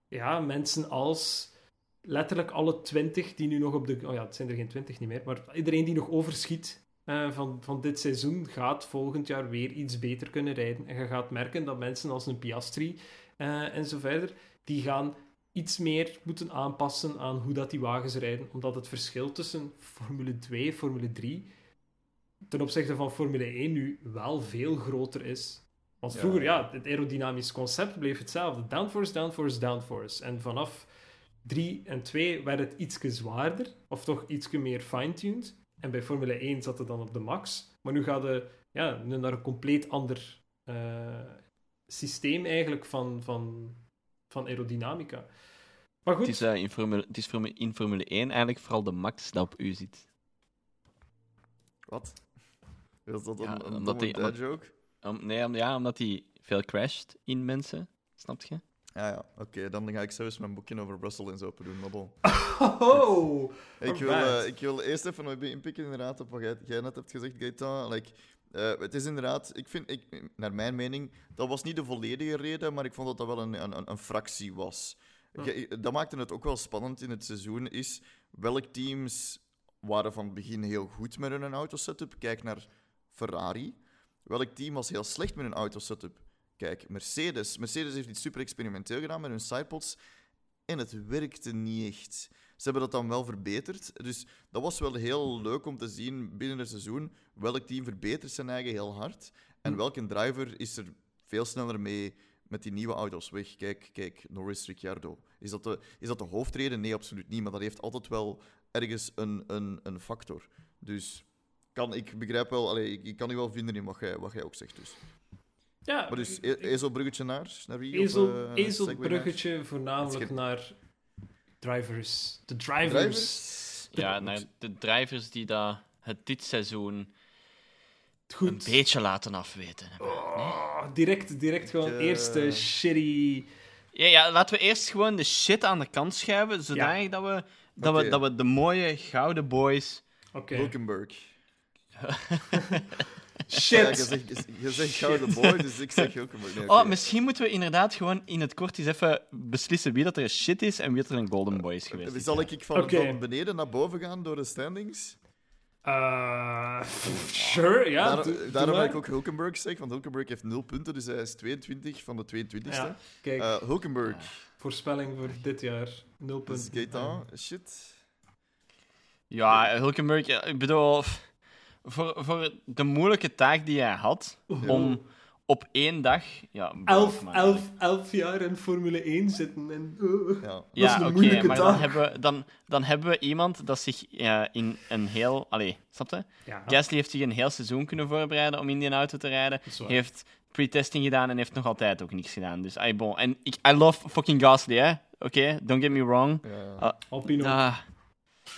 ja, mensen als letterlijk alle 20 die nu nog op de... Oh ja, het zijn er geen 20 niet meer, maar iedereen die nog overschiet eh, van, van dit seizoen gaat volgend jaar weer iets beter kunnen rijden. En je gaat merken dat mensen als een Piastri eh, en zo verder, die gaan iets meer moeten aanpassen aan hoe dat die wagens rijden. Omdat het verschil tussen Formule 2 en Formule 3 ten opzichte van Formule 1 nu wel veel groter is. Want vroeger, ja, het aerodynamisch concept bleef hetzelfde. Downforce, downforce, downforce. En vanaf 3 en 2 werd het ietsje zwaarder, of toch ietsje meer fine-tuned. En bij Formule 1 zat het dan op de max. Maar nu gaat het ja, naar een compleet ander eh, systeem eigenlijk van, van, van aerodynamica. Maar goed, Het is, eh, in, Formule, het is Formule- in Formule 1 eigenlijk vooral de max dat op u zit. Wat? Is dat een, Ja, een omdat domme die- omdat- joke? Om, nee, om- ja, omdat hij veel crasht in mensen. Snap je? Ja, ja. Oké, dan ga ik zelfs mijn boekje over Russell eens open doen. Maar bon. Oh, Ik wil, eh, ik wil eerst even inpikken inderdaad, op wat jij, jij net hebt gezegd, Gaetan. Like, eh, het is inderdaad, ik vind, ik, naar mijn mening, dat was niet de volledige reden, maar ik vond dat dat wel een, een, een fractie was. Ja. Dat maakte het ook wel spannend in het seizoen, is welk teams waren van het begin heel goed met hun autosetup. Kijk naar Ferrari. Welk team was heel slecht met hun autosetup? Kijk, Mercedes. Mercedes heeft iets super experimenteel gedaan met hun sidepods. En het werkte niet echt. Ze hebben dat dan wel verbeterd. Dus dat was wel heel leuk om te zien binnen het seizoen. Welk team verbetert zijn eigen heel hard. En Hm. welke driver is er veel sneller mee met die nieuwe auto's weg. Kijk, kijk Norris Ricciardo. Is dat, de, is dat de hoofdreden? Nee, absoluut niet. Maar dat heeft altijd wel ergens een, een, een factor. Dus kan, ik begrijp wel, allee, ik, ik kan u wel vinden in wat jij, wat jij ook zegt. Dus. ja. Maar dus, e- ezelbruggetje naar, naar wie? Of, Ezel, eh, naar? ezelbruggetje voornamelijk naar drivers. De drivers. Drivers? Ja, naar de drivers die dat het dit seizoen een Goed. beetje laten afweten hebben. Oh, direct, direct gewoon eerste shitty... Ja, ja, laten we eerst gewoon de shit aan de kant schuiven, zodanig dat, we, dat, we, dat we de mooie gouden boys... Oké. Hulkenberg. Shit. Ja, je zegt, je zegt gouden boy, dus ik zeg Hulkenberg. Nee, Oh, misschien moeten we inderdaad gewoon in het kort eens even beslissen wie dat er shit is en wie dat er een golden boy is geweest. Zal ik van, van beneden naar boven gaan door de standings? Eh, sure, ja. Doe- doe daarom heb ik ook Hulkenberg zeg, want Hulkenberg heeft 0 punten, dus hij is 22 van de 22ste. Ja, kijk, Eh, Hulkenberg, voorspelling voor dit jaar. Nul dus punten. Gaetan, shit. Ja, Hulkenberg, ik bedoel, voor, voor de moeilijke taak die hij had om op één dag. Ja, Elf, elf, elf jaar in Formule 1 zitten en... eh, Ja. dat is Ja, een oké, moeilijke maar dan taak. hebben, we, dan, dan hebben we iemand dat zich ja, in een heel. Allee, snap je? Ja, Gasly heeft zich een heel seizoen kunnen voorbereiden om in die auto te rijden. Heeft pre-testing gedaan en heeft nog altijd ook niks gedaan. Dus, ay, bon. En ik, I love fucking Gasly, hè? Oké, don't get me wrong. Ja. Ah, Alpino.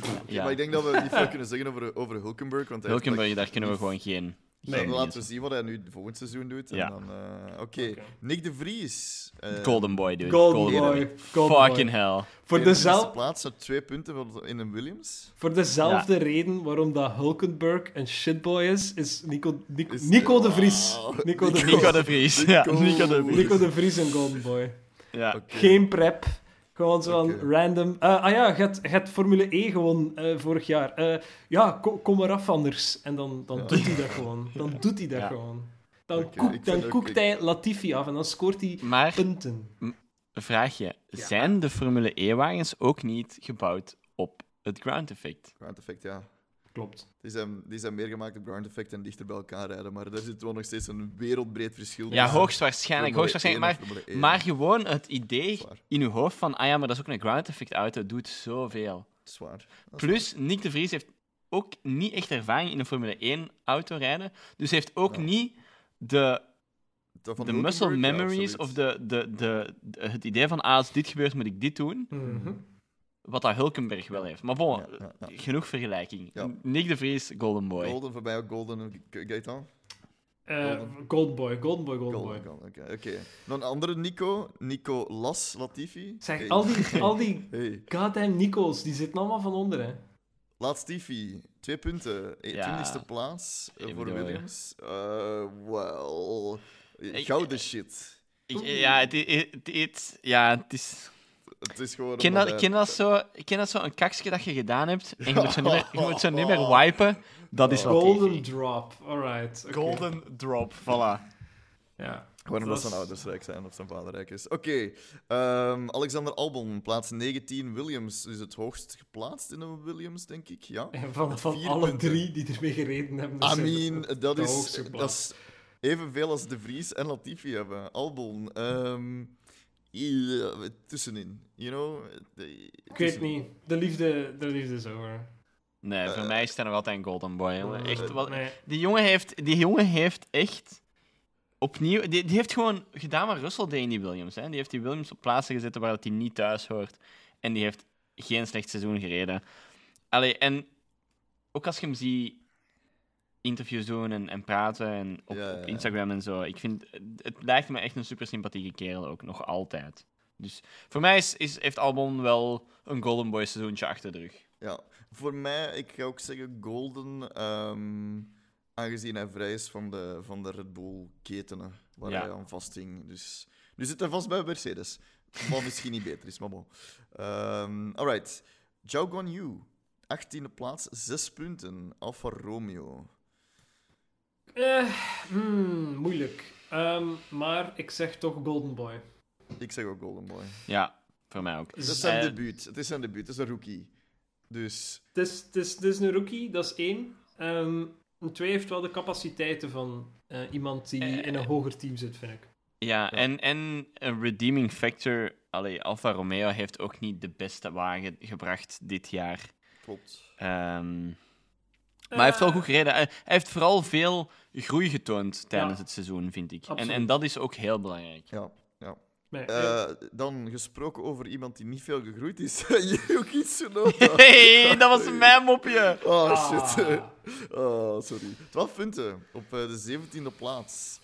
Ah, ja. Maar ik denk dat we niet veel kunnen zeggen over, over Hulkenberg. Want heeft, Hulkenberg, daar kunnen we gewoon geen. Nee. geen laten we zien wat hij nu volgend seizoen doet. En Ja. dan, eh, Oké, Oké. Nick de Vries. eh, Golden Boy, dude. Golden Boy. Boy. Golden Fucking Boy. hell. Voor, in de eerste dezel- plaats met twee punten voor- in een Williams. voor dezelfde reden waarom dat Hulkenberg een shitboy is, is Nico, Nico, Is- Nico de Vries. Wauw. Nico de Vries. Nico de Vries. Ja, Nico. De Vries. Nico de Vries en Golden Boy. Ja. Oké. Geen prep. Gewoon zo'n Oké. random. Eh, ah ja, je hebt, je hebt Formule E gewonnen eh, vorig jaar. Eh, ja, ko- kom maar af anders. En dan, dan Ja. doet hij dat gewoon. Dan doet hij dat Ja. gewoon. Dan, ik dan koekt ik- hij Latifi af en dan scoort hij Maar, punten. een vraagje. Ja. Zijn de Formule E-wagens ook niet gebouwd op het ground effect? Ground effect, ja. Klopt. Die zijn, die zijn meer gemaakt op ground effect en dichter bij elkaar rijden. Maar daar zit wel nog steeds een wereldbreed verschil Ja, tussen hoogstwaarschijnlijk. Formule hoogstwaarschijnlijk 1 maar, en Formule 1. maar gewoon het idee in uw hoofd van, ah ja, maar dat is ook een ground effect auto, doet zoveel. Zwaar. Plus, Nick de Vries heeft ook niet echt ervaring in een Formule 1 auto rijden. Dus heeft ook Ja. niet de, van de muscle ja, memories of de, de, de, de- het idee van, ah, als dit gebeurt, moet ik dit doen. Mhm. Wat dat Hulkenberg wel heeft. Maar bon, Ja, ja, ja. genoeg vergelijking. Ja. Nick de Vries, Golden Boy. Golden voorbij ook Golden Gaetan. Eh, Golden. Boy, Golden Boy, Golden Boy. Golden, oké. oké. Dan een andere Nico, Nico Las Latifi. Zeg, Hey. al die, al die Hey. goddamn Nico's, die zitten allemaal van onder, hè. Latifi, twee punten. E- Ja. Twintigste plaats eh, voor. Williams. Eh well, gouden shit. Ik- ja, het, het, het- het- ja, het is... Het is gewoon... Ik ken dat, ken dat zo, ik ken dat zo een kakje dat je gedaan hebt en je moet zo niet meer, je moet zo niet meer wipen. Dat is wat Golden drop, alright. oké. drop, voilà. Ja. Gewoon omdat Dat zijn ouders rijk zijn of zijn vader rijk is. Oké, ehm, Alexander Albon, plaats 19. Williams is het hoogst geplaatst in een Williams, denk ik. Ja. En van, van alle punten. drie die ermee gereden hebben. I mean, dat is, dat is evenveel als De Vries en Latifi hebben. Albon, ehm, tussenin. You know? Ik weet niet. De liefde, de liefde is over. Nee, voor mij is hij nog altijd een golden boy. jongen. Echt, wat, Nee. die, jongen heeft, die jongen heeft echt opnieuw... Die, die heeft gewoon gedaan wat Russell deed in die Williams. Hè. Die heeft die Williams op plaatsen gezet waar dat hij niet thuis hoort. En die heeft geen slecht seizoen gereden. Allee, en ook als je hem ziet interviews doen en, en praten en op, Ja, ja, op ja. Instagram en zo, ik vind... Het lijkt me echt een super sympathieke kerel ook, nog altijd. Dus voor mij is, is, heeft Albon wel een golden boy seizoentje achter de rug. Ja, voor mij, ik ga ook zeggen Golden, ehm, aangezien hij vrij is van de, van de Red Bull ketenen waar hij aan vasthing. Dus nu zit hij vast bij Mercedes. Wat misschien niet beter is, maar bon. Ehm alright, Zhao Guan Yu, 18e plaats, 6 punten. Alfa Romeo. Eh, hmm, moeilijk. Ehm, maar ik zeg toch Golden Boy. Ik zeg ook Golden Boy. Ja, voor mij ook. Het is zijn debuut. Het is zijn debuut. Het is een rookie. Dus Het is, het, is, het is een rookie, dat is één. Ehm, een twee heeft wel de capaciteiten van eh, iemand die Eh, in een hoger team zit, vind ik. Ja, En, en een redeeming factor. Allee, Alfa Romeo heeft ook niet de beste wagen gebracht dit jaar. klopt. Ehm, maar hij heeft wel goed gereden. Hij, heeft vooral veel groei getoond tijdens Ja. het seizoen, vind ik. En, Absoluut. en dat is ook heel belangrijk. Ja, ja. Nee, eh, Eh, dan gesproken over iemand die niet veel gegroeid is. Yuki Tsunoda. Hey, dat was mijn mopje! Oh, shit. ah, Oh, sorry. 12 punten op eh, de 17e plaats.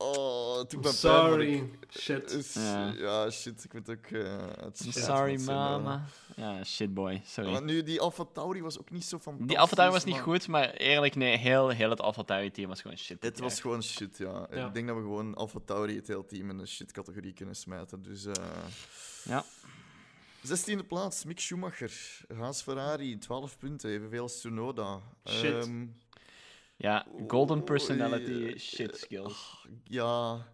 Oh, sorry. ik- Shit. is- Ja. ja. shit. Ik vind ook... eh, het Sorry, mama. Ja, shitboy. Sorry. Maar nu, die Alpha Tauri was ook niet zo fantastisch. Die Alfa Tauri was niet goed, maar eerlijk, nee, heel, heel het Alfa Tauri team was gewoon shit. dit Het was jaar. gewoon shit, ja. Ja. Ik denk dat we gewoon Alpha Tauri, het hele team, in een shit-categorie kunnen smijten. Dus... eh Ja. 16e plaats, Mick Schumacher. Haas Ferrari, 12 punten, evenveel als Tsunoda. Shit. Ehm, Ja, golden personality, eh, shit skills. ja.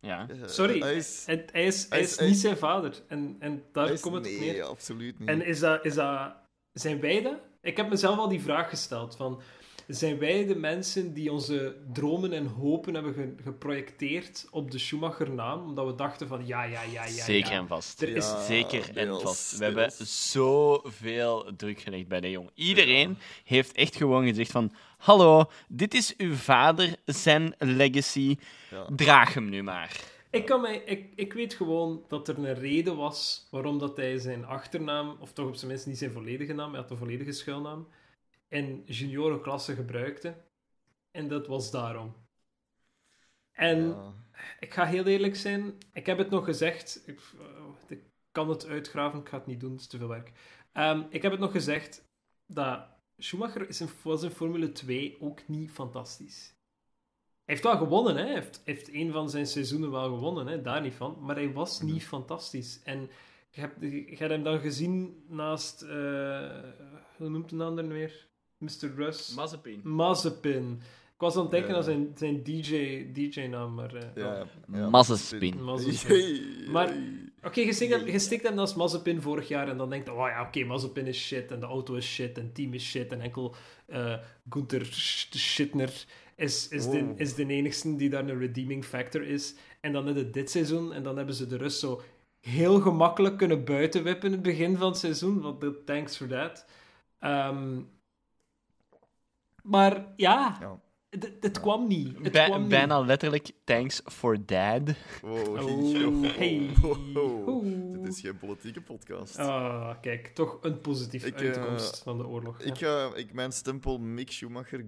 Ja. eh, Sorry, Hij is, hij is, hij hij is is- hij- niet zijn vader. En, en daar komt het op nee, absoluut niet. En is dat, is dat... Zijn wij dat? Ik heb mezelf al die vraag gesteld van... Zijn wij de mensen die onze dromen en hopen hebben ge- geprojecteerd op de Schumacher-naam? Omdat we dachten van, ja, ja, ja, ja, Zeker ja. en vast. Er is- Ja, Zeker en deels, vast. We hebben zoveel druk gelegd bij de jong. Iedereen heeft echt gewoon gezegd van... Hallo, dit is uw vader, zijn legacy. Ja. Draag hem nu maar. Ik, kan mij, ik, ik weet gewoon dat er een reden was waarom dat hij zijn achternaam, of toch op zijn minst niet zijn volledige naam, hij had een volledige schuilnaam, in juniorenklasse gebruikte. En dat was daarom. En Ja. ik ga heel eerlijk zijn, ik heb het nog gezegd, ik, eh, ik kan het uitgraven, ik ga het niet doen, het is te veel werk. Ehm, ik heb het nog gezegd dat Schumacher is in, was in Formule 2 ook niet fantastisch. Hij heeft wel gewonnen, hè? Hij heeft, heeft een van zijn seizoenen wel gewonnen, hè? daar niet van. Maar hij was niet fantastisch. En je hebt, je hebt hem dan gezien naast, eh, hoe noemt een ander weer? Mr. Russ. Mazepin. Mazepin. Ik was aan het denken Ja. aan zijn, zijn DJ, DJ-naam, maar... eh, Ja, oh. ja. Maar-. Oké, je stikt hem- je stikt hem als Mazepin vorig jaar en dan denkt je, oh ja, oké, Mazepin is shit en de auto is shit en het team is shit en enkel eh Gunther Sch- Schittner is, is, de, is de enigste die daar een redeeming factor is. En dan is het dit seizoen en dan hebben ze de rust zo heel gemakkelijk kunnen buitenwippen in het begin van het seizoen, want thanks for that. Ehm, maar ja, Ja. Het, het kwam niet. Het Bij- kwam niet. bijna letterlijk, thanks for dad. Wow, Oh, hey. oh. Dit is geen politieke podcast. Ah, kijk, toch een positieve Ik, eh, uitkomst van de oorlog. Ik, ja. ik, mijn stempel Mick Schumacher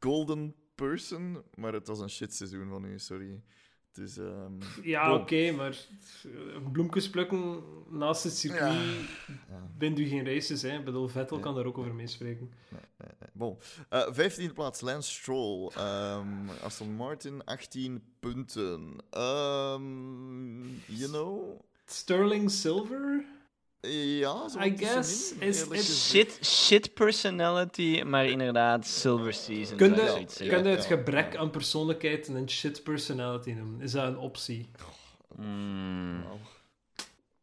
golden person, maar het was een shit seizoen van u, sorry. Dus, ehm, ja, oké, maar eh, bloemkes plukken naast het circuit ja. wint u geen races. Hè. Ik bedoel, Vettel kan daar ook over meespreken. Eh, Bon. Eh, 15e plaats, Lance Stroll. Ehm, Aston Martin, 18 punten. Ehm you know? Sterling Silver? Ja, zo I guess is- is-. Shit, shit personality, maar inderdaad Silver Season. Kun je, zoiets kun je het ja. gebrek aan persoonlijkheid een shit personality noemen? Is dat een optie? Mm. Wauw.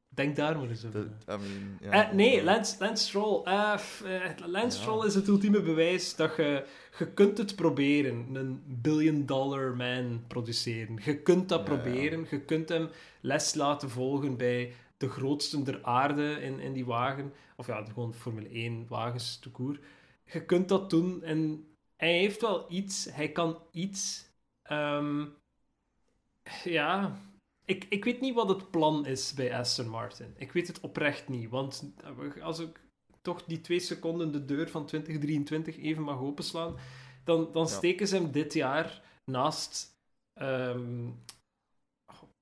Denk daar maar eens over. I mean, ja. Eh, nee, Lance, Lance Stroll. Eh, eh, Lance Ja. Stroll is het ultieme bewijs dat je... Je kunt het proberen, een billion dollar man produceren. Je kunt dat Ja, ja. proberen. Je kunt hem les laten volgen bij de grootste der aarde in, in die wagen. Of ja, gewoon Formule 1 wagens, te koer. Je kunt dat doen en hij heeft wel iets. Hij kan iets. Ehm, ja, ik, ik weet niet wat het plan is bij Aston Martin. Ik weet het oprecht niet. Want als ik toch die twee seconden de deur van 2023 even mag openslaan, dan, dan Ja. steken ze hem dit jaar naast. ehm,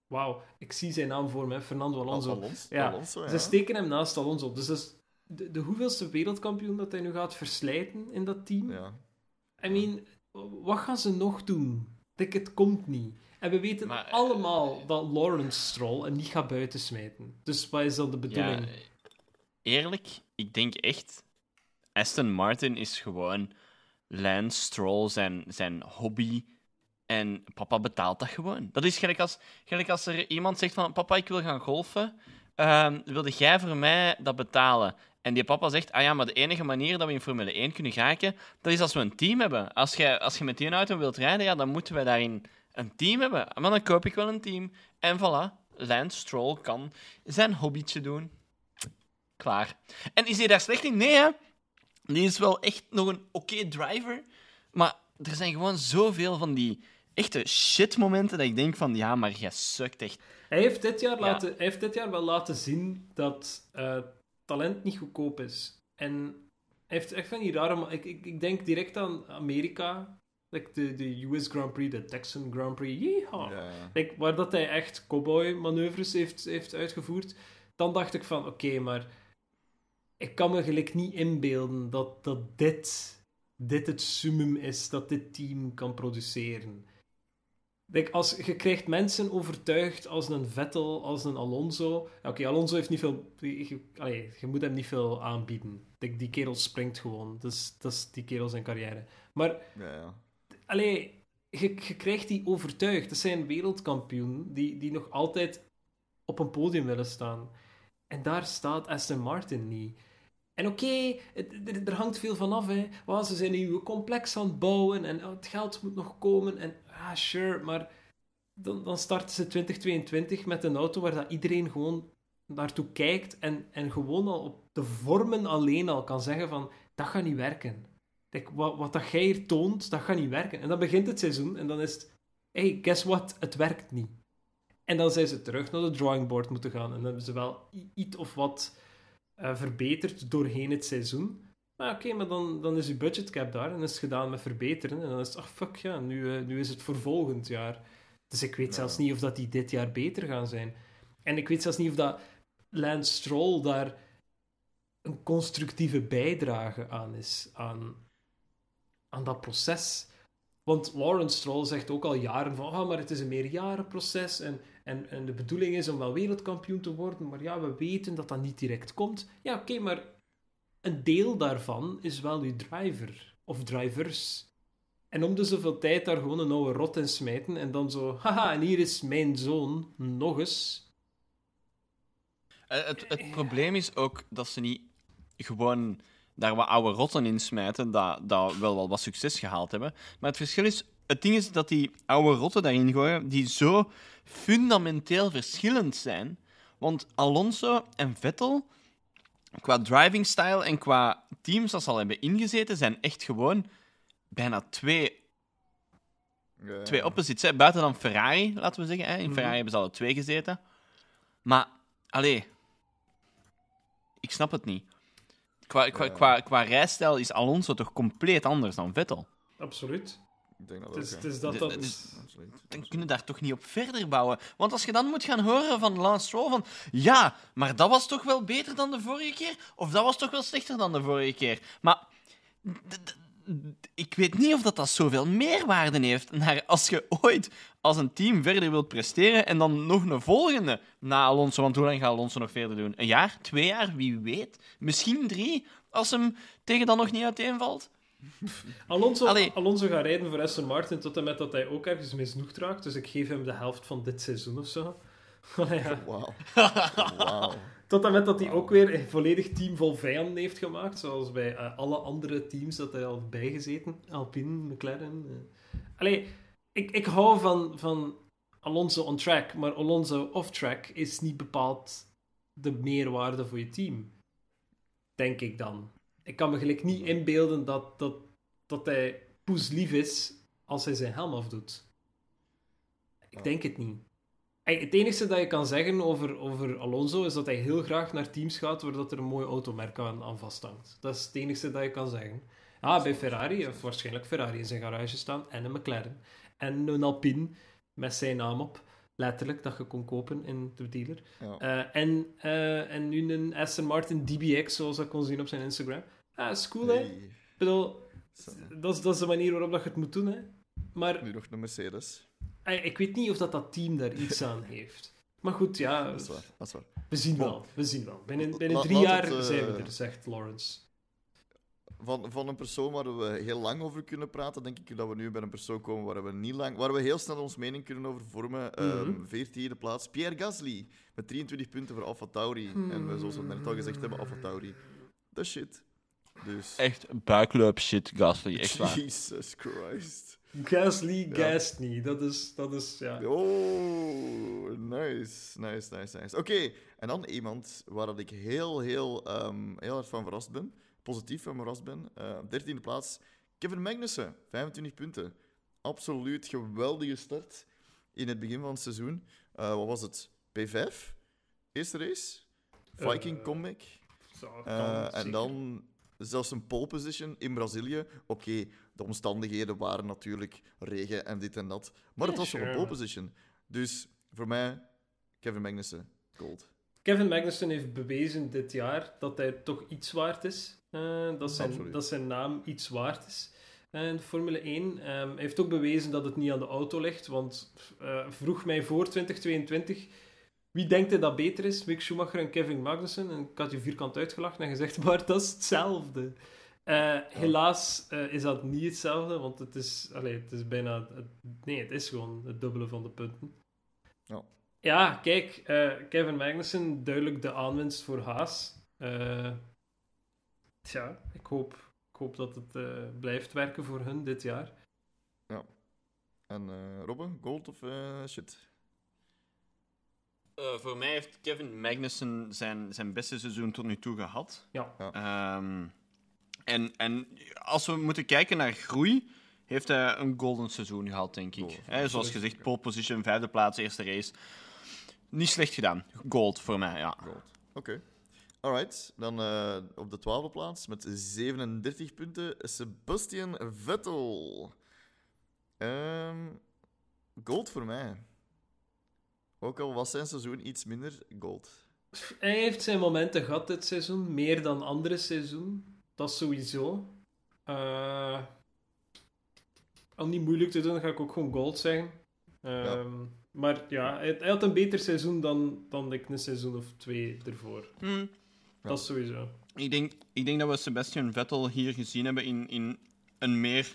Wauw, ik zie zijn naam voor me, Fernando Alonso. Alonso, Ja, Alonso, ja. Ze steken hem naast Alonso. Dus dat is de, de hoeveelste wereldkampioen dat hij nu gaat verslijten in dat team. Ja. I mean, wat gaan ze nog doen? Ik, het komt niet. En we weten Maar, allemaal dat Lawrence Stroll hem niet gaat buitensmijten. Dus wat is dan de bedoeling? Ja, eerlijk, ik denk echt... Aston Martin is gewoon Lance Stroll zijn, zijn hobby. En papa betaalt dat gewoon. Dat is gelijk als, gelijk als er iemand zegt van... Papa, ik wil gaan golfen. Ehm, wilde jij voor mij dat betalen? En die papa zegt... Ah ja, maar de enige manier dat we in Formule 1 kunnen geraken... Dat is als we een team hebben. Als je, als je met die auto wilt rijden, ja, dan moeten we daarin een team hebben. Maar dan koop ik wel een team. En voilà. Lance Stroll kan zijn hobbytje doen. Klaar. En is hij daar slecht in? Nee, hè? Die is wel echt nog een oké driver. Maar er zijn gewoon zoveel van die echte shit-momenten dat ik denk van, ja, maar jij sukt echt. Hij, heeft dit jaar Ja. laten, hij heeft dit jaar wel laten zien dat eh, talent niet goedkoop is. En hij heeft echt van die rare... Ik, ik, ik denk direct aan Amerika. Like de, de US Grand Prix, de Texan Grand Prix. Yeehaw. Ja, ja. Like, waar dat hij echt cowboy-manoeuvres heeft, heeft uitgevoerd. Dan dacht ik van, oké, maar... Ik kan me gelijk niet inbeelden dat, dat dit, dit het summum is dat dit team kan produceren. Als, je krijgt mensen overtuigd als een Vettel, als een Alonso. Ja, Oké, Alonso heeft niet veel... Je, allee, je moet hem niet veel aanbieden. Die kerel springt gewoon. Is, dat is die kerel zijn carrière. Maar Ja, ja. Allee, je, je krijgt die overtuigd. Dat zijn wereldkampioen die, die nog altijd op een podium willen staan. En daar staat Aston Martin niet. En oké, er, hangt veel van af. Hè. Ze zijn een nieuwe complex aan het bouwen en oh, het geld moet nog komen. En ah, sure, maar dan, dan starten ze 2022 met een auto waar dat iedereen gewoon naartoe kijkt en, en gewoon al op de vormen alleen al kan zeggen van, dat gaat niet werken. Kijk, wat, wat dat jij hier toont, dat gaat niet werken. En dan begint het seizoen en dan is het... Hey, guess what? Het werkt niet. En dan zijn ze terug naar de drawing board moeten gaan. En dan hebben ze wel iets of wat eh, verbeterd doorheen het seizoen. Maar oké, maar dan, dan is je budgetcap daar en is het gedaan met verbeteren. En dan is het, ach fuck ja, nu, eh, nu is het voor volgend jaar. Dus ik weet Ja. zelfs niet of dat die dit jaar beter gaan zijn. En ik weet zelfs niet of dat Lance Stroll daar een constructieve bijdrage aan is. Aan, aan dat proces. Want Lawrence Stroll zegt ook al jaren van, ah, maar het is een meerjarenproces en, en, en de bedoeling is om wel wereldkampioen te worden, maar ja, we weten dat dat niet direct komt. Ja, oké, maar een deel daarvan is wel uw driver of drivers. En om de zoveel tijd daar gewoon een oude rot in smijten en dan zo, haha, en hier is mijn zoon, nog eens. Eh, het, het probleem is ook dat ze niet gewoon daar wat oude rotten in smijten, dat, dat wel wel wat succes gehaald hebben. Maar het verschil is, het ding is dat die oude rotten daarin gooien, die zo fundamenteel verschillend zijn. Want Alonso en Vettel, qua driving style en qua teams dat ze al hebben ingezeten, zijn echt gewoon bijna twee, Ja, twee opposites. Hè. Buiten dan Ferrari, laten we zeggen. Hè. In Mhm. Ferrari hebben ze alle twee gezeten. Maar, allee, ik snap het niet. Qua, qua, Ja. qua, qua rijstijl is Alonso toch compleet anders dan Vettel. Absoluut. Ik denk dat ook, dat. Dan kunnen we daar toch niet op verder bouwen. Want als je dan moet gaan horen van Lance Stroll van... Ja, maar dat was toch wel beter dan de vorige keer? Of dat was toch wel slechter dan de vorige keer? Maar... Ik weet niet of dat, dat zoveel meerwaarde heeft naar als je ooit als een team verder wilt presteren en dan nog een volgende na Alonso. Want hoe lang gaat Alonso nog verder doen? Een jaar? Twee jaar? Wie weet? Misschien drie, als hem tegen dan nog niet uiteenvalt. Alonso, Allee. Alonso gaat rijden voor Aston Martin tot en met dat hij ook ergens misnoegd raakt. Dus ik geef hem de helft van dit seizoen of zo. ja. Wauw. Wauw. Tot en met dat hij ook weer een volledig team vol vijanden heeft gemaakt. Zoals bij eh, alle andere teams dat hij al heeft bijgezeten. Alpine, McLaren. eh. Allee, ik, ik hou van, van Alonso on track. Maar Alonso off track is niet bepaald de meerwaarde voor je team. Denk ik dan. Ik kan me gelijk niet inbeelden dat, dat, dat hij poeslief is als hij zijn helm afdoet. Ik denk het niet. Het enige dat je kan zeggen over, over Alonso is dat hij heel graag naar teams gaat waar dat er een mooi automerk aan, aan vasthangt. Dat is het enige dat je kan zeggen. Ja, bij Ferrari heeft waarschijnlijk Ferrari in zijn garage staan en een McLaren. En een Alpine met zijn naam op. Letterlijk, dat je kon kopen in de dealer. Ja. Eh, en, eh, en nu een Aston Martin DBX, zoals ik kon zien op zijn Instagram. Ja, dat is cool, hè? Ik bedoel, dat is, dat is de manier waarop dat je het moet doen, hè? Maar Nu nog een Mercedes. eh, ik weet niet of dat, dat team daar iets aan heeft. Maar goed, ja, Dat is waar. Dat is waar. we zien wel. We zien wel. Binnen, binnen drie jaar het, eh, zijn we er, zegt Lawrence. Van, van een persoon waar we heel lang over kunnen praten, denk ik dat we nu bij een persoon komen waar we, niet lang, waar we heel snel ons mening kunnen over vormen. Mhm. Ehm 14e plaats, Pierre Gasly. Met 23 punten voor Alfa Tauri. En we, zoals we net al gezegd hebben, Alfa Tauri. Dat shit. Dus... Echt buikloop shit, Gasly. Echt waar. Jesus Christ. Gasly, Ja. Gasly. Dat is, dat is, ja. Oh, nice. Nice, nice, nice. Oké, en dan iemand waar dat ik heel, heel, ehm, heel hard van verrast ben. Positief van verrast ben. Eh 13e plaats, Kevin Magnussen. 25 punten. Absoluut geweldige start in het begin van het seizoen. Eh, wat was het? P5? Eerste race? Viking Eh, comeback. Zo, kan Eh, en zeker. dan zelfs een pole position in Brazilië. Oké, de omstandigheden waren natuurlijk regen en dit en dat. Maar het was wel een pole position. Dus voor mij, Kevin Magnussen, gold. Kevin Magnussen heeft bewezen dit jaar dat hij toch iets waard is. Eh, dat, zijn, Absoluut. dat zijn naam iets waard is. eh, in de Formule 1. Ehm, hij heeft ook bewezen dat het niet aan de auto ligt. Want eh, vroeg mij voor 2022 wie denkt hij dat beter is, Mick Schumacher en Kevin Magnussen. En ik had je vierkant uitgelachen en gezegd, maar dat is hetzelfde. Eh, Helaas eh, is dat niet hetzelfde, want het is, allee, het is bijna... het- nee, het is gewoon het dubbele van de punten. Ja. Ja, kijk, eh, Kevin Magnussen, duidelijk de aanwinst voor Haas. Tja, ik hoop, ik hoop dat het blijft werken voor hun dit jaar. En eh Robben, gold of shit? Eh, voor mij heeft Kevin Magnussen zijn, zijn beste seizoen tot nu toe gehad. Ja. Ja. Ehm, en, en als we moeten kijken naar groei, heeft hij een golden seizoen gehad, denk ik. Oh, Hè, zoals gezegd, pole position, vijfde plaats, eerste race. Niet slecht gedaan. Gold voor mij, ja. Gold. Oké. Alright, dan eh, op de twaalfde plaats met 37 punten Sebastian Vettel. Ehm, gold voor mij. Ook al was zijn seizoen iets minder, gold. Hij heeft zijn momenten gehad dit seizoen, meer dan andere seizoen. Dat sowieso. Eh, om niet moeilijk te doen, ga ik ook gewoon gold zeggen. Ehm, Maar ja, hij, hij had een beter seizoen dan, dan ik een seizoen of twee ervoor. Hm, Dat is sowieso. Ik denk, ik denk dat we Sebastian Vettel hier gezien hebben in, in een meer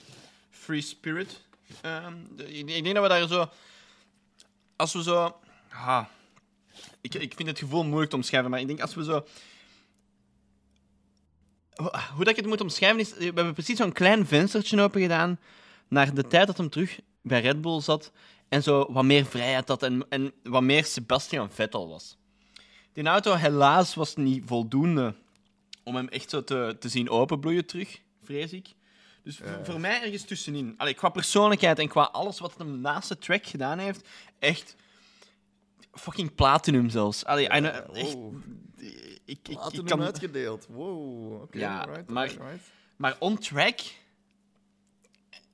free spirit. Ehm, ik denk dat we daar zo... Als we zo... Ah, ik, ik vind het gevoel moeilijk te omschrijven, maar ik denk als we zo... Hoe hoe dat ik het moet omschrijven is... We hebben precies zo'n klein venstertje open gedaan naar de tijd dat hem terug bij Red Bull zat en zo wat meer vrijheid had en, en wat meer Sebastian Vettel was. Die auto helaas was niet voldoende om hem echt zo te, te zien openbloeien terug, vrees ik. Dus voor- mij ergens tussenin. Allee, qua persoonlijkheid en qua alles wat hem naast de track gedaan heeft, echt fucking platinum zelfs. Allee, eh, Ja, echt, wow. ik, ik, ik, Laten hem kan, uitgedeeld. Wow, oké. Ja, alright, maar- alright. maar on track...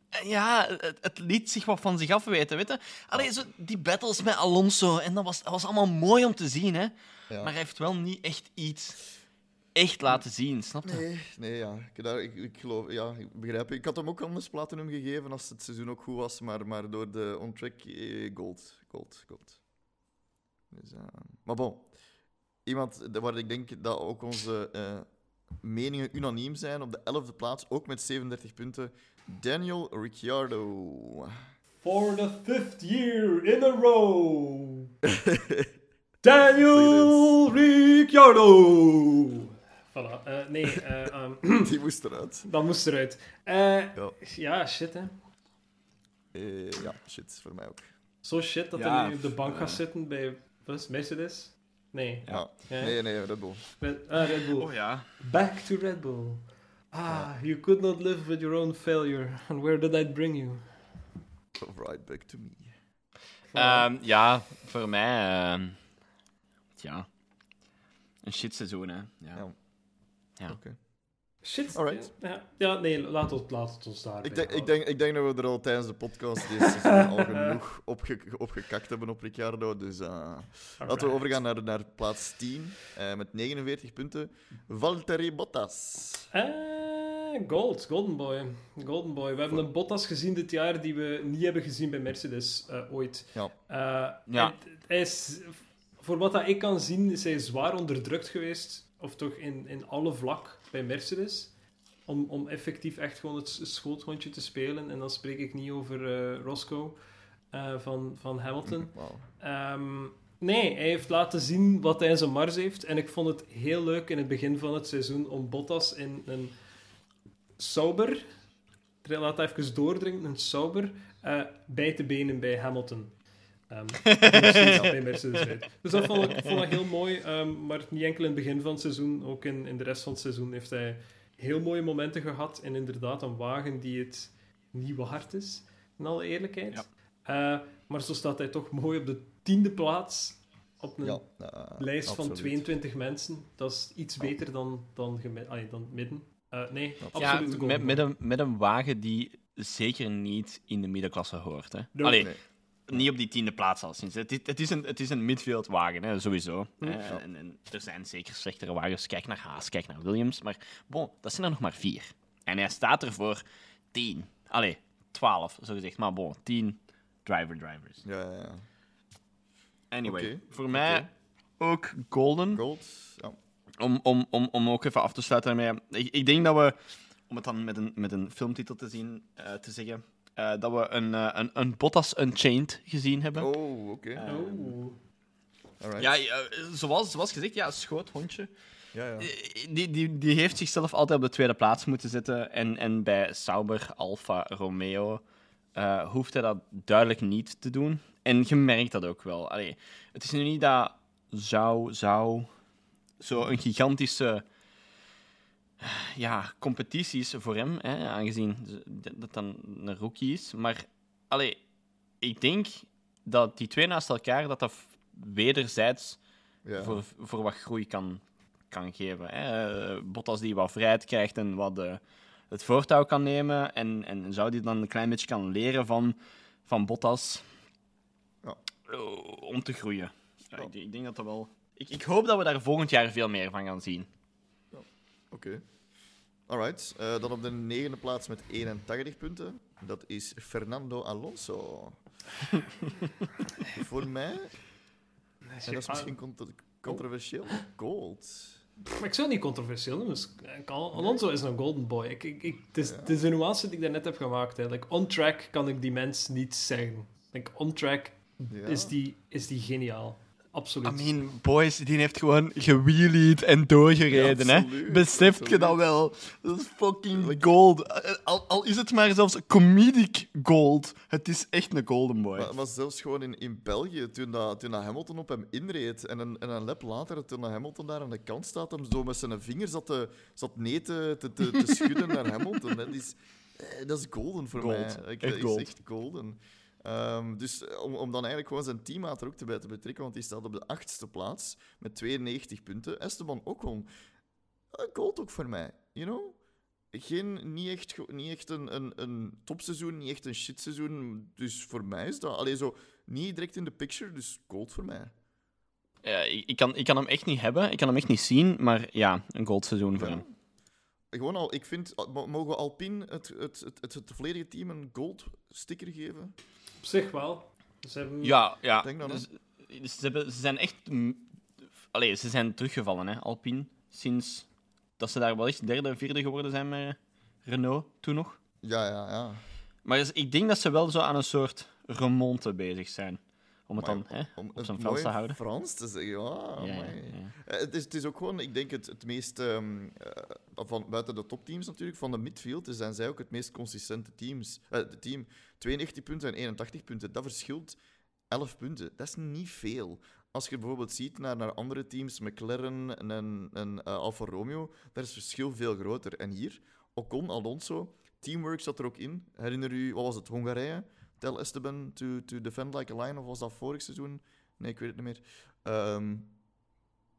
eh, Ja, het, het liet zich wat van zich afweten, weet je. Allee, zo die battles met Alonso, en dat was, dat was allemaal mooi om te zien, hè. Ja. Maar hij heeft wel niet echt iets echt laten zien, snap je? Nee, nee, ja. Ik, daar, ik, ik geloof, ja, ik begrijp. Ik had hem ook anders platinum gegeven als het seizoen ook goed was, maar, maar door de on-track eh, gold, gold, gold. Dus, eh, maar bon, iemand waar ik denk dat ook onze eh, meningen unaniem zijn op de 11e plaats, ook met 37 punten, Daniel Ricciardo. For the fifth year in a row. Daniel Ricciardo. Voilà. eh, nee, eh, ehm, Die moest eruit. dat moest eruit. Ja. ja, shit hè. Ja, shit, voor mij ook. Zo shit dat Ja, hij nu op de bank gaat zitten bij het, Mercedes? Nee. Ja. Ja. Nee, nee, Red Bull. Red, ah, Red Bull. Oh ja. Back to Red Bull. Ah, you could not live with your own failure. And where did that bring you? Right back to me. Ehm, ja, voor mij... ehm, ja. Een shit seizoen, hè. Ja. Ja. Ja. Oké. Shit. Alright. Ja, ja, nee, laat het, laat het ons daar. Ik denk, ik, denk, ik denk dat we er al tijdens de podcast deze seizoen al genoeg opge, opgekakt hebben op Ricciardo. Dus eh, laten we overgaan naar, naar plaats 10 eh, met 49 punten. Valtteri Bottas. Eh, gold, Golden Boy. Golden Boy. We hebben een Bottas gezien dit jaar die we niet hebben gezien bij Mercedes eh, ooit. Ja. Eh, Ja. Hij is, voor wat dat ik kan zien, is hij zwaar onderdrukt geweest. Of toch in, in alle vlak bij Mercedes. Om, om effectief echt gewoon het schoothondje te spelen. En dan spreek ik niet over eh, Roscoe eh, van, van Hamilton. Ehm, nee, hij heeft laten zien wat hij in zijn mars heeft. En ik vond het heel leuk in het begin van het seizoen om Bottas in een Sauber, laat het even doordringen, een Sauber, eh, bij te benen bij Hamilton. Ehm, bij Mercedes rijdt. Dus dat vond ik, vond ik heel mooi. ehm, maar niet enkel in het begin van het seizoen, ook in, in de rest van het seizoen heeft hij heel mooie momenten gehad. En inderdaad een wagen die het niet waard is, in alle eerlijkheid. Eh, maar zo staat hij toch mooi op de tiende plaats op een Ja, eh, lijst van absoluut. 22 mensen. Dat is iets beter dan, dan, allee, dan midden. Eh, nee, Ja, absoluut. met, met, een, met een wagen die zeker niet in de middenklasse hoort. Hè. No. Allee, Nee. Niet op die tiende plaats al sinds. Het is, het is een, het is een midfieldwagen, hè, sowieso. Hm. Eh, en, en er zijn zeker slechtere wagens. Kijk naar Haas, kijk naar Williams. Maar bon, dat zijn er nog maar vier. En hij staat er voor tien. Allee, twaalf, zo gezegd. Maar bon, tien driver-drivers. Ja, ja, ja. Anyway, voor mij ook golden. Gold. Ja. Om, om, om, om ook even af te sluiten daarmee. Ik, ik denk dat we, om het dan met een, met een filmtitel te, zien, eh, te zeggen, eh, dat we een, eh, een, een Bottas Unchained gezien hebben. Oh, oké. Eh. Alright. Ja, zoals, zoals gezegd, ja, schoothondje. ja, ja. Die, die, die heeft zichzelf altijd op de tweede plaats moeten zetten. En, en bij Sauber, Alfa Romeo eh, hoeft hij dat duidelijk niet te doen. En je merkt dat ook wel. Allee, het is nu niet dat zou, zou zo een gigantische ja, competitie is voor hem, hè, aangezien dat dan een rookie is. Maar allee, ik denk dat die twee naast elkaar, dat dat wederzijds ja. voor, voor wat groei kan, kan geven. Hè. Eh, Bottas die wat vrijheid krijgt en wat eh, het voortouw kan nemen. En, en zou die dan een klein beetje kan leren van, van Bottas Ja. eh, om te groeien. Ja. ik, ik denk dat dat wel... Ik, ik hoop dat we daar volgend jaar veel meer van gaan zien. Oké. Alright. eh, dan op de negende plaats met 81 punten. Dat is Fernando Alonso. Voor mij, en dat is misschien contro- controversieel, gold. Maar ik zou niet controversieel noemen. Dus, eh, Al- Alonso is een golden boy. Ik, ik, ik, het, is, het is de nuance die ik daarnet heb gemaakt. Hè. Like, on track kan ik die mens niet zeggen. Like, on track Ja. is, die, is die geniaal. Absoluut. I mean, boys, die heeft gewoon gewheelied en doorgereden. Ja, hè? absoluut, Beseft je dat wel? Dat is fucking gold. Al, al is het maar zelfs comedic gold. Het is echt een golden boy. Maar, maar zelfs gewoon in, in België, toen, dat, toen dat Hamilton op hem inreed en een, en een lap later, toen dat Hamilton daar aan de kant staat, hem zo met zijn vinger zat, te, zat nee te, te, te, te schudden naar Hamilton. hè. Dat is, eh, dat is golden voor Gold. mij. Ik, Echt dat gold. is echt golden. Ehm, dus eh, om, om dan eigenlijk gewoon zijn teammaat er ook bij te betrekken, want die staat op de achtste plaats met 92 punten. Esteban Ocon, eh, gold ook voor mij, you know? Geen, niet echt, niet echt een, een, een topseizoen, niet echt een shitseizoen. Dus voor mij is dat alleen zo niet direct in de picture, dus gold voor mij. Ja, ik, ik kan, ik kan hem echt niet hebben, ik kan hem echt niet zien, maar ja, een goldseizoen voor Ja. hem. Gewoon al, ik vind, mo- mogen we Alpine het, het, het, het, het volledige team een gold sticker geven? Op zich wel. Ze hebben... Ja, ja. Denk dan, hè? Dus, dus ze, hebben, ze zijn echt... Allee, ze zijn teruggevallen, hè, Alpine. Sinds dat ze daar wel echt derde, vierde geworden zijn met Renault, toen nog. Ja, ja, ja. Maar dus, ik denk dat ze wel zo aan een soort remonte bezig zijn. Om het Maar dan hè, om op zijn Frans te houden. Frans te zeggen, ja. Ja, ja, amai. ja. Eh, Het is, het is ook gewoon, ik denk, het, het meest, ehm, eh, van, buiten de topteams natuurlijk, van de midfield zijn zij ook het meest consistente teams. Eh, team 92 punten en 81 punten, dat verschilt 11 punten. Dat is niet veel. Als je bijvoorbeeld ziet naar, naar andere teams, McLaren en, en, eh, Alfa Romeo, daar is het verschil veel groter. En hier, Ocon, Alonso, teamwork zat er ook in. Herinner u, wat was het, Hongarije? Tell Esteban to, to defend like a lion, of was dat vorig seizoen? Nee, ik weet het niet meer. Ehm,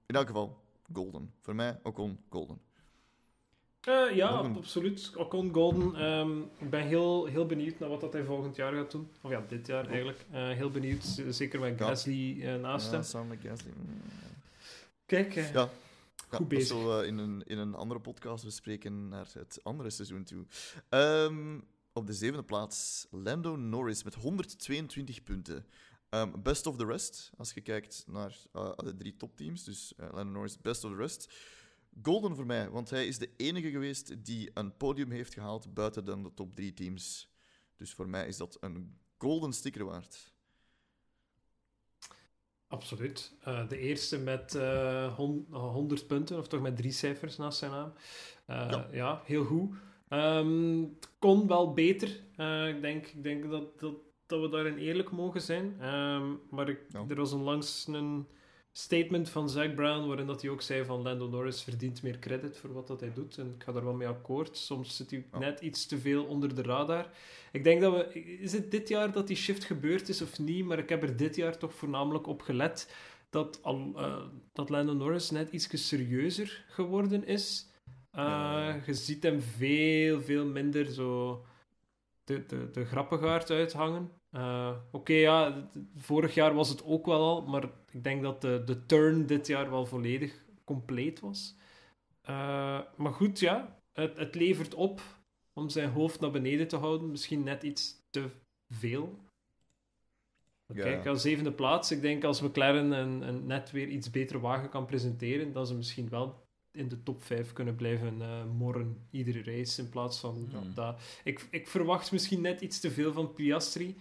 in elk geval, golden. Voor mij, Ocon, golden. Eh, ja, absoluut. Ocon Golden. ehm, ik ben heel, heel benieuwd naar wat dat hij volgend jaar gaat doen. Of ja, dit jaar eigenlijk. Eh, heel benieuwd, z- zeker met. Gasly eh, naast Ja, hem. samen met Gasly. Mm. Kijk, eh, Ja. Ja, Goed dat bezig. zullen we in een, in een andere podcast bespreken naar het andere seizoen toe. Ehm, op de zevende plaats, Lando Norris met 122 punten. Ehm, best of the rest, als je kijkt naar eh, de drie topteams. Dus eh, Lando Norris, best of the rest. Golden voor mij, want hij is de enige geweest die een podium heeft gehaald buiten dan de top drie teams. Dus voor mij is dat een golden sticker waard. absoluut. Eh, de eerste met eh, hon- 100 punten, of toch met drie cijfers naast zijn naam. Eh, Ja. ja. heel goed. Ehm, het kon wel beter. Eh, ik denk, ik denk dat, dat, dat we daarin eerlijk mogen zijn. Ehm, maar ik, Ja. er was onlangs een statement van Zack Brown waarin dat hij ook zei van Lando Norris verdient meer credit voor wat dat hij doet. En ik ga daar wel mee akkoord. Soms zit hij Ja. net iets te veel onder de radar. Ik denk dat we... Is het dit jaar dat die shift gebeurd is of niet? Maar ik heb er dit jaar toch voornamelijk op gelet dat, al, eh, dat Lando Norris net iets serieuzer geworden is. Eh, Ja. Je ziet hem veel, veel minder zo de, de, de grappengaard uithangen. Eh, Oké, ja, vorig jaar was het ook wel al, maar ik denk dat de, de turn dit jaar wel volledig compleet was. Eh, maar goed, ja, het, het levert op om zijn hoofd naar beneden te houden. Misschien net iets te veel. Ja. Kijk, als zevende plaats, ik denk als McLaren een, een net weer iets betere wagen kan presenteren, dat ze misschien wel in de top 5 kunnen blijven eh, morren iedere race in plaats van Hmm. dat. Ik, ik verwacht misschien net iets te veel van Piastri.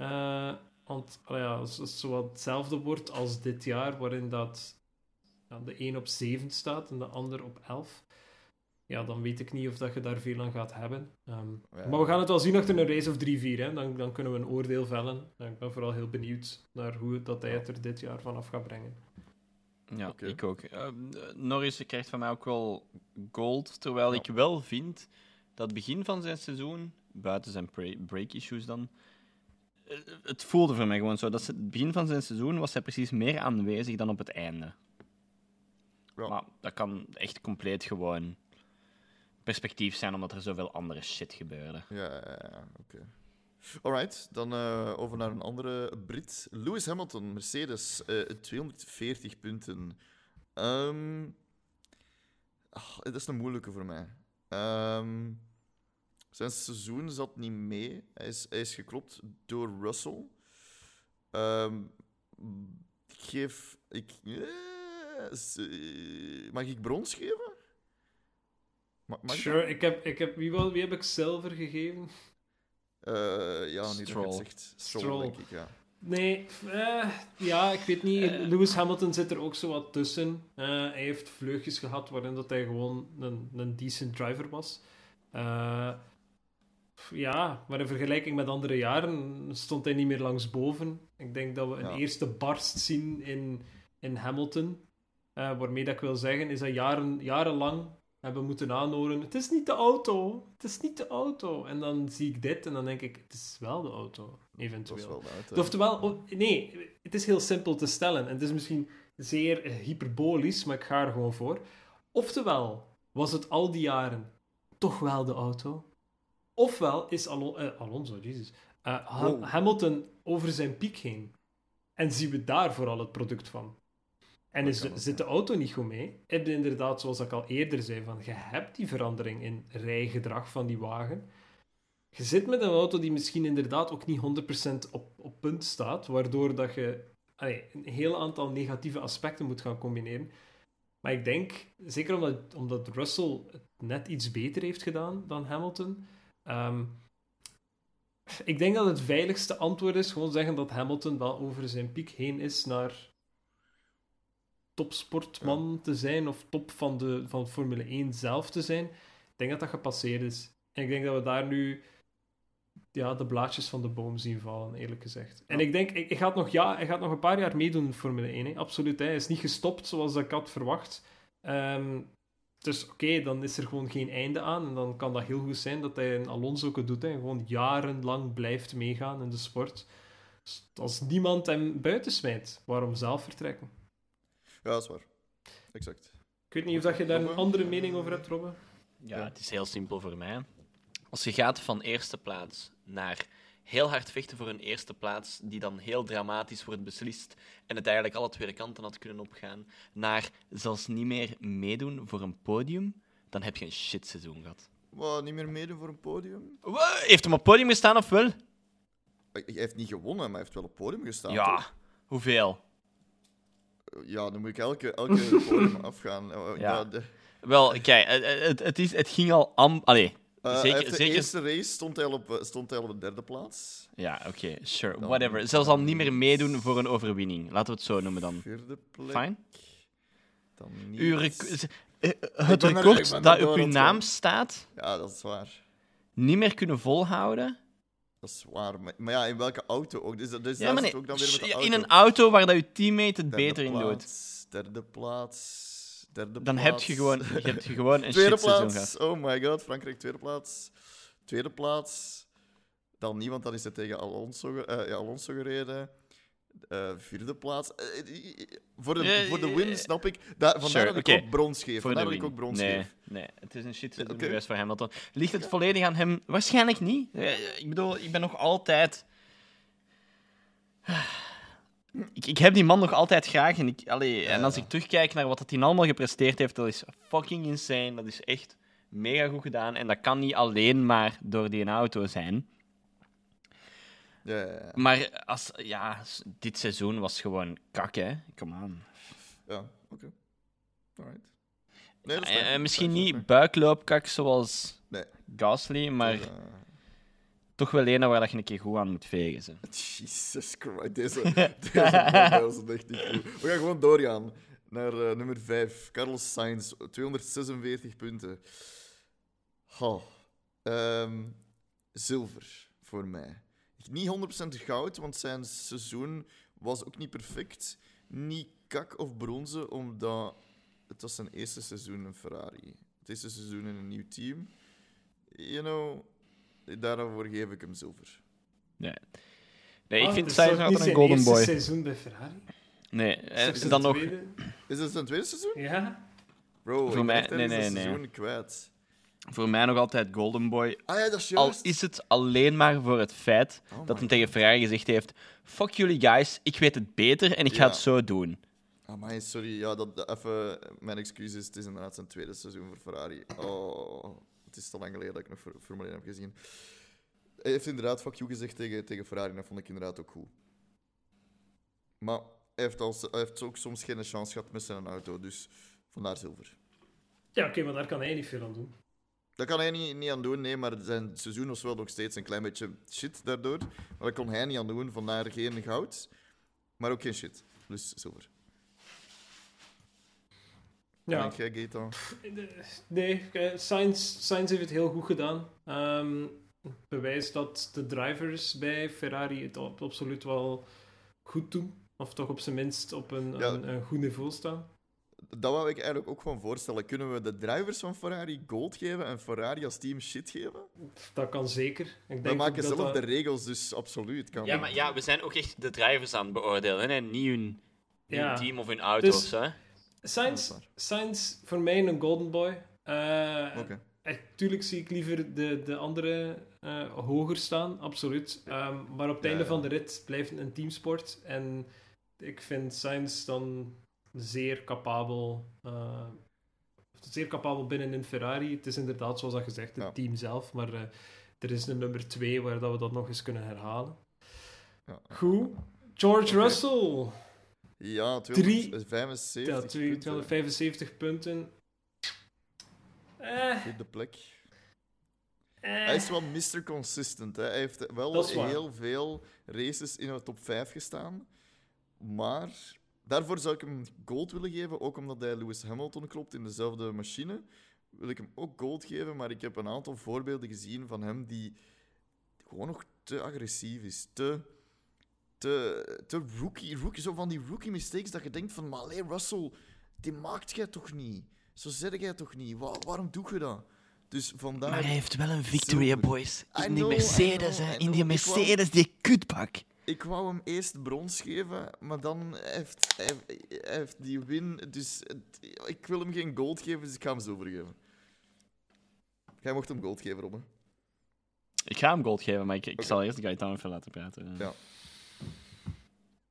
Eh, want allee, ja, als het zo wat hetzelfde wordt als dit jaar, waarin dat ja, de een op 7 staat en de ander op 11. Ja, dan weet ik niet of dat je daar veel aan gaat hebben. Ehm, Ja. Maar we gaan het wel zien achter een race of 3-4. hè. Dan, dan kunnen we een oordeel vellen. En ik ben vooral heel benieuwd naar hoe het, dat hij het er dit jaar vanaf gaat brengen. Ja, ik ook. Eh, Norris krijgt van mij ook wel gold, terwijl ik wel vind dat het begin van zijn seizoen, buiten zijn pre- break issues dan, het voelde voor mij gewoon zo. Dat ze- het begin van zijn seizoen was hij precies meer aanwezig dan op het einde. Ja. Maar dat kan echt compleet gewoon perspectief zijn, omdat er zoveel andere shit gebeurde. Ja, ja, ja, oké. Alright, dan eh, over naar een andere Brit. Lewis Hamilton, Mercedes, eh 240 punten. Ah, dat is een moeilijke voor mij. Ehm, zijn seizoen zat niet mee. Hij is, hij is geklopt door Russell. Ehm, ik geef. Ik, eh, mag ik brons geven? Ma- mag ik Sure, ik heb, ik heb, wie, wel, wie heb ik zilver gegeven? Eh, ja, je Stroll. het zegt. Stroll, Stroll. denk ik, ja. Nee, eh, ja, ik weet niet. Lewis Hamilton zit er ook zo wat tussen. Eh, hij heeft vleugjes gehad waarin dat hij gewoon een, een decent driver was. Ja, maar in vergelijking met andere jaren stond hij niet meer langs boven. Ik denk dat we een Ja. eerste barst zien in, in Hamilton. Eh, waarmee dat ik wil zeggen, is dat jaren, jarenlang hebben moeten aanhoren. Het is niet de auto, het is niet de auto. En dan zie ik dit en dan denk ik, het is wel de auto, eventueel. wel de auto. Oftewel, oh, nee, het is heel simpel te stellen. En het is misschien zeer eh, hyperbolisch, maar ik ga er gewoon voor. Oftewel, was het al die jaren toch wel de auto? Ofwel is Alon- eh, Alonso, jezus, eh, Wow. Hamilton over zijn piek heen. En zien we daar vooral het product van. En is zit de auto niet goed mee, heb je inderdaad, zoals ik al eerder zei, van je hebt die verandering in rijgedrag van die wagen. Je zit met een auto die misschien inderdaad ook niet 100% op, op punt staat, waardoor dat je allee, een heel aantal negatieve aspecten moet gaan combineren. Maar ik denk, zeker omdat, omdat Russell het net iets beter heeft gedaan dan Hamilton, ehm, ik denk dat het veiligste antwoord is gewoon zeggen dat Hamilton wel over zijn piek heen is naar topsportman te zijn of top van, de, van Formule 1 zelf te zijn. Ik denk dat dat gepasseerd is. En ik denk dat we daar nu ja, de blaadjes van de boom zien vallen, eerlijk gezegd. En ik denk, ik, ik gaat nog, ja, hij gaat nog een paar jaar meedoen in Formule 1. Hè. Absoluut, hè. hij is niet gestopt zoals ik had verwacht. Ehm, dus oké, dan is er gewoon geen einde aan. En dan kan dat heel goed zijn dat hij een Alonso ook doet. Hè. Gewoon jarenlang blijft meegaan in de sport. Dus als niemand hem buitensmijt, waarom zelf vertrekken? Ja, dat is waar. Exact. Ik weet niet of dat je daar een andere mening over hebt, Robbe. Ja, Ja. het is heel simpel voor mij. Als je gaat van eerste plaats naar heel hard vechten voor een eerste plaats, die dan heel dramatisch wordt beslist en het eigenlijk alle twee kanten had kunnen opgaan, naar zelfs niet meer meedoen voor een podium, dan heb je een shit seizoen gehad. Wat, niet meer meedoen voor een podium? Heeft hem op podium gestaan of wel? Hij heeft niet gewonnen, maar hij heeft wel op het podium gestaan. Ja, toch? hoeveel? Ja, dan moet ik elke, elke podium afgaan. Eh, Ja. ja, de- Wel, kijk, het, het, het, is, het ging al am... Allee, Zeker... heeft de zeker... eerste race stond hij op, eh, stond hij op de derde plaats. Ja, oké, sure, Dan- whatever. Zelfs al niet meer meedoen voor een overwinning. Laten we het zo noemen dan. Vierde plek. Fine? Dan niet. Uw rec- z- eh, het er- record dat op uw naam staat, Ja, dat is waar. niet meer kunnen volhouden. Dat is waar. Maar, maar ja, in welke auto ook? Dus, dus Ja, nee, ook dan weer met de auto. in een auto waar dat je teammate het Derde beter in doet. Derde plaats. Derde Dan plaats. heb je gewoon, je hebt gewoon een Tweede shit seizoen gehad. plaats. Oh my god, Frankrijk tweede plaats. Tweede plaats. Dan niemand, dan is het tegen Alonso, ja, Alonso gereden. Eh, vierde plaats. Eh, voor, de, voor de win snap ik. Da, vandaar sure, dat ik ook brons geef. Vandaar dat ik ook brons nee, geef. nee, het is een shit geweest voor Hamilton. Ligt het volledig aan hem? Waarschijnlijk niet. Ik bedoel, ik ben nog altijd... Ik, ik heb die man nog altijd graag. En, ik, allee, en als ik terugkijk naar wat dat hij allemaal gepresteerd heeft, dat is fucking insane. Dat is echt mega goed gedaan. En dat kan niet alleen maar door die auto zijn. Ja. Maar als, ja, dit seizoen was gewoon kak, hè. Kom aan. Ja, oké. Alright. Nee, dat is Eh, eh, misschien Dat is niet buikloopkak zoals Nee. Gasly, maar toch wel een waar dat je een keer goed aan moet vegen. Ze. Jesus Christ, deze, deze is echt niet goed. We gaan gewoon doorgaan naar eh, nummer 5. Carlos Sainz, 246 punten. Ha. Ehm, zilver voor mij. Niet 100% goud, want zijn seizoen was ook niet perfect. Niet kak of bronzen, omdat het was zijn eerste seizoen in Ferrari. Het eerste seizoen in een nieuw team. You know, daarvoor geef ik hem zilver. Nee. Nee, ik Ah, vind het is Sainz altijd een zijn golden boy. seizoen bij Ferrari. Nee, Is en dan nog... tweede? Is het zijn tweede seizoen? Ja. Bro, Voor ik mij- nee, nee, seizoen kwijt. Voor mij nog altijd golden boy. Ah ja, dat is Al juist. is het alleen maar voor het feit Oh dat hem tegen Ferrari gezegd heeft: Fuck jullie guys, ik weet het beter en ik ga het zo doen. Amai, sorry. Ja, dat, dat- even mijn excuses. Het is inderdaad zijn tweede seizoen voor Ferrari. Oh, het is te lang geleden dat ik nog Formule 1 heb gezien. Hij heeft inderdaad fuck you gezegd tegen, tegen Ferrari. en Dat vond ik inderdaad ook goed. Maar hij heeft, als, hij heeft ook soms geen chance gehad met zijn auto. Dus vandaar zilver. Ja, oké, maar daar kan hij niet veel aan doen. Dat kan hij niet, niet aan doen, nee, maar zijn seizoen was wel nog steeds een klein beetje shit daardoor. Maar dat kon hij niet aan doen, vandaar geen goud, maar ook geen shit. Dus zilver. Ja, Denk jij, Gaetan? nee, eh, Sainz, Sainz heeft het heel goed gedaan. Ehm bewijst dat de drivers bij Ferrari het op, absoluut wel goed doen. Of toch op zijn minst op een, Ja. een, een goed niveau staan. Dat wou ik eigenlijk ook gewoon voorstellen. Kunnen we de drivers van Ferrari gold geven en Ferrari als team shit geven? Dat kan zeker. Ik We denk maken ook dat zelf dat- de regels, dus absoluut. Kan Ja, maar ja, we zijn ook echt de drivers aan het beoordelen, hè? niet hun, Ja. team of hun auto Dus- of zo. hè. Sainz, Sainz, voor mij een golden boy. Oké. echt, tuurlijk zie ik liever de, de andere eh, hoger staan, absoluut. Ehm, maar op het Ja, einde ja. van de rit blijft het een teamsport. En ik vind Sainz dan zeer capabel, eh, zeer capabel binnen in Ferrari. Het is inderdaad, zoals dat gezegd, het Ja. team zelf, maar er is een nummer 2 waar dat we dat nog eens kunnen herhalen. Ja. Goed. George. Russell. Ja, Drie- 275 Ja, twee- punten. 275 punten. Eh, Op de plek. eh. Hij is wel Mr. Consistent. Hè. Hij heeft wel heel veel races in de top 5 gestaan. Maar daarvoor zou ik hem gold willen geven. Ook omdat hij Lewis Hamilton klopt in dezelfde machine. Wil ik hem ook gold geven. Maar ik heb een aantal voorbeelden gezien van hem die gewoon nog te agressief is. Te, te, te rookie, rookie. Zo van die rookie mistakes dat je denkt van... Maar allee, Russell, die maakt jij toch niet? Zo zeg jij toch niet? Wa- waarom doe je dat? Dus vandaar... Maar hij heeft wel een victory, boys. In die know, Mercedes, hè. In die know. Ik wou- Mercedes, die kutbak. Ik wou hem eerst brons geven, maar dan heeft hij, heeft die win. Dus ik wil hem geen gold geven, dus ik ga hem zilver geven. Jij mocht hem gold geven, Robben. Ik ga hem gold geven, maar ik, ik zal eerst Gaetan even laten praten. Ja.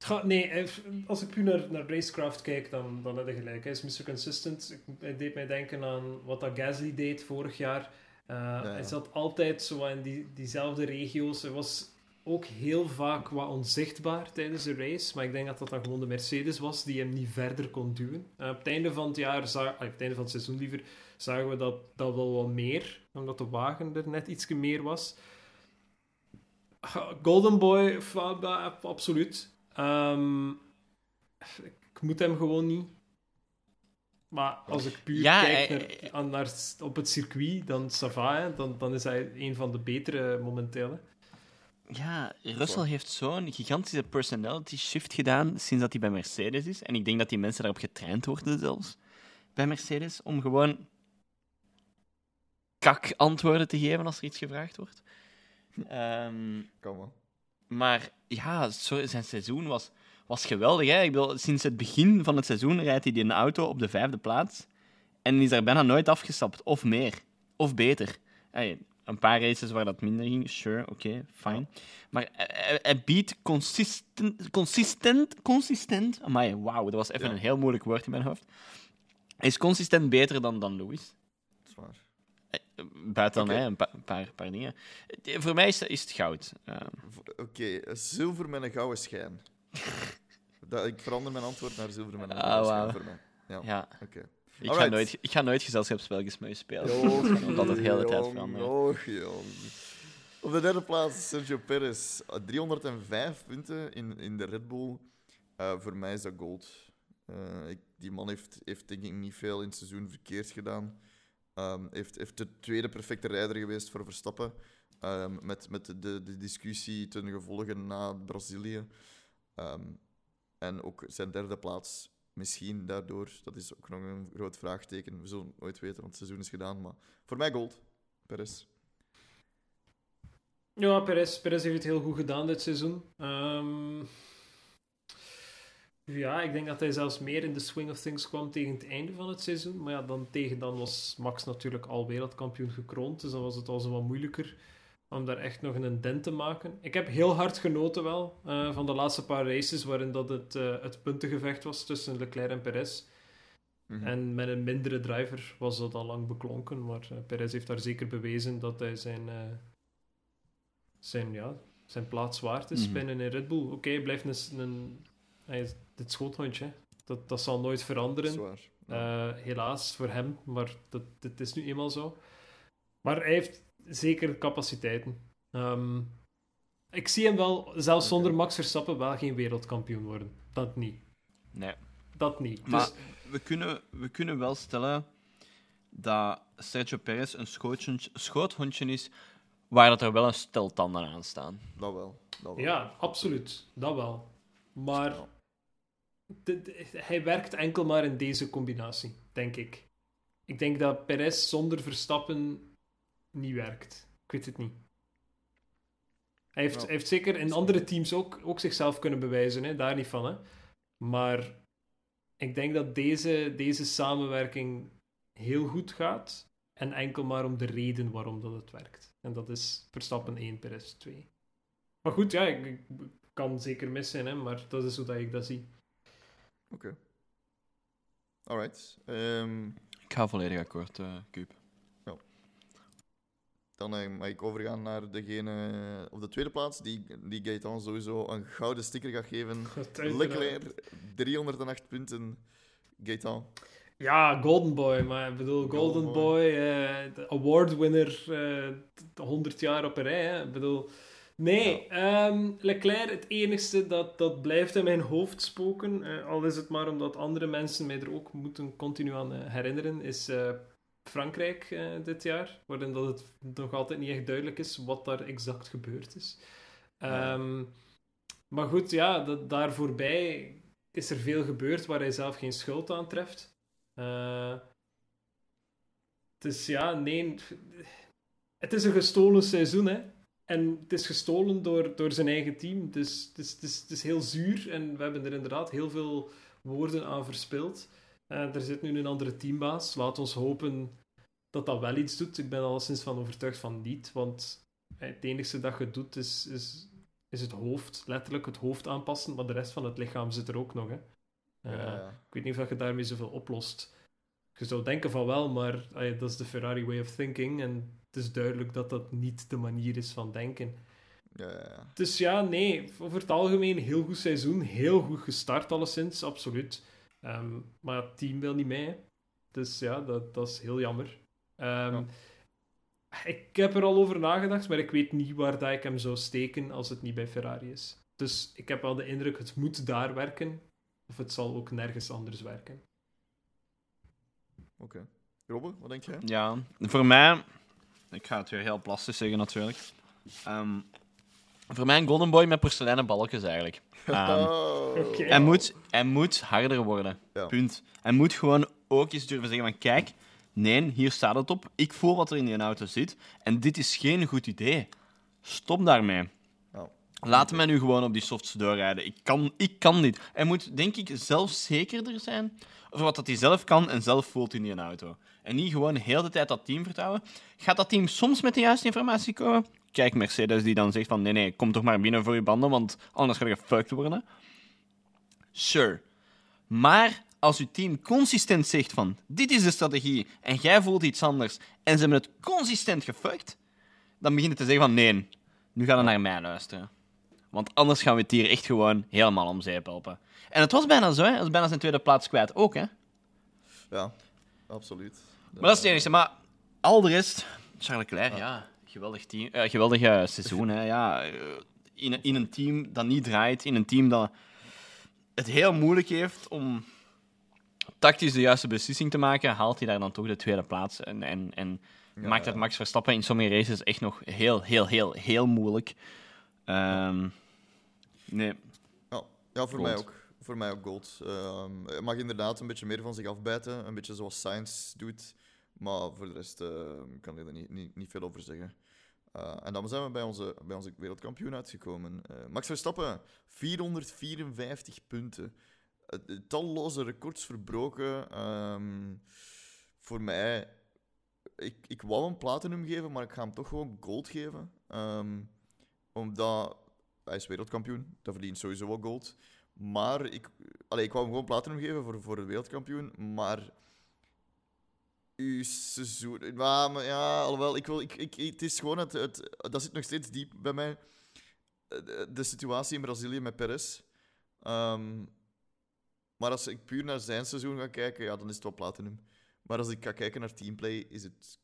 Het nee, hij- als ik puur naar, naar Racecraft kijk, dan, dan heb je gelijk. Hij is Mr. Consistent. Ik- Hij deed mij denken aan wat dat Gasly deed vorig jaar. Uh, ja. Hij zat altijd zo in die, diezelfde regio's. Hij was ook heel vaak wat onzichtbaar tijdens de race. Maar ik denk dat dat dan gewoon de Mercedes was die hem niet verder kon duwen. Uh, op het einde van het jaar, op het einde van het seizoen liever, zagen we dat, dat wel wat meer. Omdat de wagen er net iets meer was. Golden Boy, absoluut. Ehm, ik moet hem gewoon niet. Maar als ik puur Ja, kijk hij- naar, aan- naar, op het circuit, dan Sava, dan, dan is hij een van de betere momenteel. Ja, Russell heeft zo'n gigantische personality shift gedaan sinds dat hij bij Mercedes is. En ik denk dat die mensen daarop getraind worden zelfs bij Mercedes, om gewoon kak antwoorden te geven als er iets gevraagd wordt. Ehm, Kan wel. Maar ja, zijn seizoen was, was geweldig. Hè? Ik bedoel, sinds het begin van het seizoen rijdt hij die een auto op de vijfde plaats. En is daar bijna nooit afgestapt. Of meer. Of beter. Hey, een paar races waar dat minder ging, sure, oké, fine. Maar hij, hij- hij biedt consistent... Consistent? Consistent? Amai, wauw, dat was even Ja. een heel moeilijk woord in mijn hoofd. Hij is consistent beter dan, dan Lewis. Dat is waar. Eh, Buiten dan Oké. hè, een, pa- paar, paar dingen. Eh, Voor mij is, is het goud. Ehm, Oké, zilver met een gouden schijn. dat, ik verander mijn antwoord naar zilver met een Ah, gouden schijn voor mij. Ja, ja. oké. Ik ga, nooit, ik ga nooit gezelschapsspelletjes met je spelen. Och, Ik het hele tijd veranderen. och, jong. Op de derde plaats Sergio Perez. Uh, 305 punten in, in de Red Bull. Uh, voor mij is dat gold. Uh, ik, die man heeft, heeft denk ik niet veel in het seizoen verkeerd gedaan. Um, heeft, heeft de tweede perfecte rijder geweest voor Verstappen. Um, met met de, de discussie ten gevolge na Brazilië. Um, en ook zijn derde plaats misschien daardoor. Dat is ook nog een groot vraagteken. We zullen nooit weten, want het seizoen is gedaan. Maar voor mij gold, Perez. Ja, Perez, Perez heeft het heel goed gedaan dit seizoen. Ehm, ja, ik denk dat hij zelfs meer in de swing of things kwam tegen het einde van het seizoen. Maar ja, dan, tegen dan was Max natuurlijk al wereldkampioen gekroond. Dus dan was het al zo wat moeilijker om daar echt nog een dent te maken. Ik heb heel hard genoten wel uh, van de laatste paar races waarin dat het, uh, het puntengevecht was tussen Leclerc en Perez. Mhm. Mm -hmm. En met een mindere driver was dat al lang beklonken. Maar uh, Perez heeft daar zeker bewezen dat hij zijn, zijn, ja, zijn plaats waard is Mhm. binnen in Red Bull. Oké, okay, blijft een, een, hij is dit schoothondje. Dat, dat zal nooit veranderen. Zwaar. Uh, helaas voor hem, maar dat, dat is nu eenmaal zo. Maar hij heeft zeker capaciteiten. Um, ik zie hem wel, zelfs zonder Max Verstappen, wel geen wereldkampioen worden. Dat niet. Nee. Dat niet. Maar Dus, we, kunnen, we kunnen wel stellen dat Sergio Perez een schoothondje, schoothondje is waar dat er wel een stel tanden aan staan. Dat wel. Dat wel. ja, absoluut. Dat wel. Maar Ja. De- de- hij werkt enkel maar in deze combinatie, denk ik. Ik denk dat Perez zonder Verstappen niet werkt. Ik weet het niet. Hij heeft, Ja. hij heeft zeker in andere teams ook, ook zichzelf kunnen bewijzen, hè? daar niet van. Hè? Maar ik denk dat deze, deze samenwerking heel goed gaat. En enkel maar om de reden waarom dat het werkt. En dat is Verstappen 1, Perez 2. Maar goed, ja, ik, ik kan zeker mis zijn, hè, maar dat is hoe dat ik dat zie. Oké. alright. Ehm, Ik ga volledig akkoord, uh, Kuip. Dan uh, mag ik overgaan naar degene op de tweede plaats, die, die Gaetan sowieso een gouden sticker gaat geven. Leclerc, 308 punten. Gaetan. Ja, Golden Boy, maar ik bedoel, Golden, Golden Boy, uh, award winner, uh, 100 jaar op een rij. Hè. Ik bedoel, nee, ja. um, Leclerc, het enigste dat, dat blijft in mijn hoofd spoken, uh, al is het maar omdat andere mensen mij er ook moeten continu aan herinneren, is Frankrijk dit jaar, waarin dat het nog altijd niet echt duidelijk is wat daar exact gebeurd is. Ja. Um, maar goed, ja, dat, daar voorbij is er veel gebeurd waar hij zelf geen schuld aan treft. Dus ja, nee. Het is een gestolen seizoen, hè. En het is gestolen door, door zijn eigen team. Dus het is, het, is, het is heel zuur. En we hebben er inderdaad heel veel woorden aan verspild. Uh, er zit nu een andere teambaas. Laat ons hopen dat dat wel iets doet. Ik ben er alleszins van overtuigd van niet. Want het enige dat je doet is, is, is het hoofd. Letterlijk het hoofd aanpassen. Maar de rest van het lichaam zit er ook nog, hè. Uh, ja, ja. Ik weet niet of je daarmee zoveel oplost. Je zou denken van wel, maar allee, dat is de Ferrari way of thinking. En het is duidelijk dat dat niet de manier is van denken. Ja, dus ja, nee, over het algemeen heel goed seizoen. Heel goed gestart, alleszins, absoluut. Um, maar het team wil niet mee. Dus ja, dat, dat is heel jammer. Um, ik heb er al over nagedacht, maar ik weet niet waar dat ik hem zou steken als het niet bij Ferrari is. Dus ik heb wel de indruk, het moet daar werken. Of het zal ook nergens anders werken. Oké. Okay. Robbe, wat denk jij? Ja, voor mij... Ik ga het weer heel plastisch zeggen, natuurlijk. Um, voor mij een Golden Boy met porseleinen balkjes, eigenlijk. Um, oh. okay. hij, moet, hij moet harder worden. Ja. Punt. Hij moet gewoon ook eens durven zeggen van... Kijk, nee, hier staat het op. Ik voel wat er in die auto zit. En dit is geen goed idee. Stop daarmee. Laat mij nu gewoon op die softs doorrijden. Ik kan, ik kan dit. Hij moet, denk ik, zelf zekerder zijn over wat dat hij zelf kan en zelf voelt in die auto. En niet gewoon de hele tijd dat team vertrouwen. Gaat dat team soms met de juiste informatie komen? Kijk, Mercedes die dan zegt van nee, nee, kom toch maar binnen voor je banden, want anders ga je gefucked worden. Sure. Maar als je team consistent zegt van dit is de strategie en jij voelt iets anders en ze hebben het consistent gefucked, dan begin je te zeggen van nee, nu gaan we naar mij luisteren. Want anders gaan we het hier echt gewoon helemaal om zeep helpen. En het was bijna zo, hè. Hij was bijna zijn tweede plaats kwijt ook, hè. Ja, absoluut. Maar dat is het enige. Maar al de rest... Charles Leclerc, ja. Geweldig, team, uh, geweldig uh, seizoen, hè. Ja, uh, in, in een team dat niet draait. In een team dat het heel moeilijk heeft om tactisch de juiste beslissing te maken, haalt hij daar dan toch de tweede plaats. En, en, en ja, maakt het Max Verstappen in sommige races echt nog heel, heel, heel, heel moeilijk. Um, nee. Ja, ja voor, mij ook, voor mij ook gold. Um, mag inderdaad een beetje meer van zich afbijten. Een beetje zoals Sainz doet. Maar voor de rest uh, kan ik er niet, niet, niet veel over zeggen. Uh, en dan zijn we bij onze, bij onze wereldkampioen uitgekomen. Uh, Max Verstappen, 454 punten. talloze records verbroken. Um, voor mij, ik, ik wou hem platinum geven, maar ik ga hem toch gewoon gold geven. Um, omdat hij is wereldkampioen, dat verdient sowieso wel gold. Maar ik, allee, ik wou hem gewoon platinum geven voor, voor de wereldkampioen. Maar uw seizoen. Maar, ja, alhoewel, ik wil, ik, ik, het is gewoon het, het. Dat zit nog steeds diep bij mij. De, situatie in Brazilië met Perez. Um, maar als ik puur naar zijn seizoen ga kijken, ja, dan is het wel platinum. Maar als ik ga kijken naar teamplay, is het.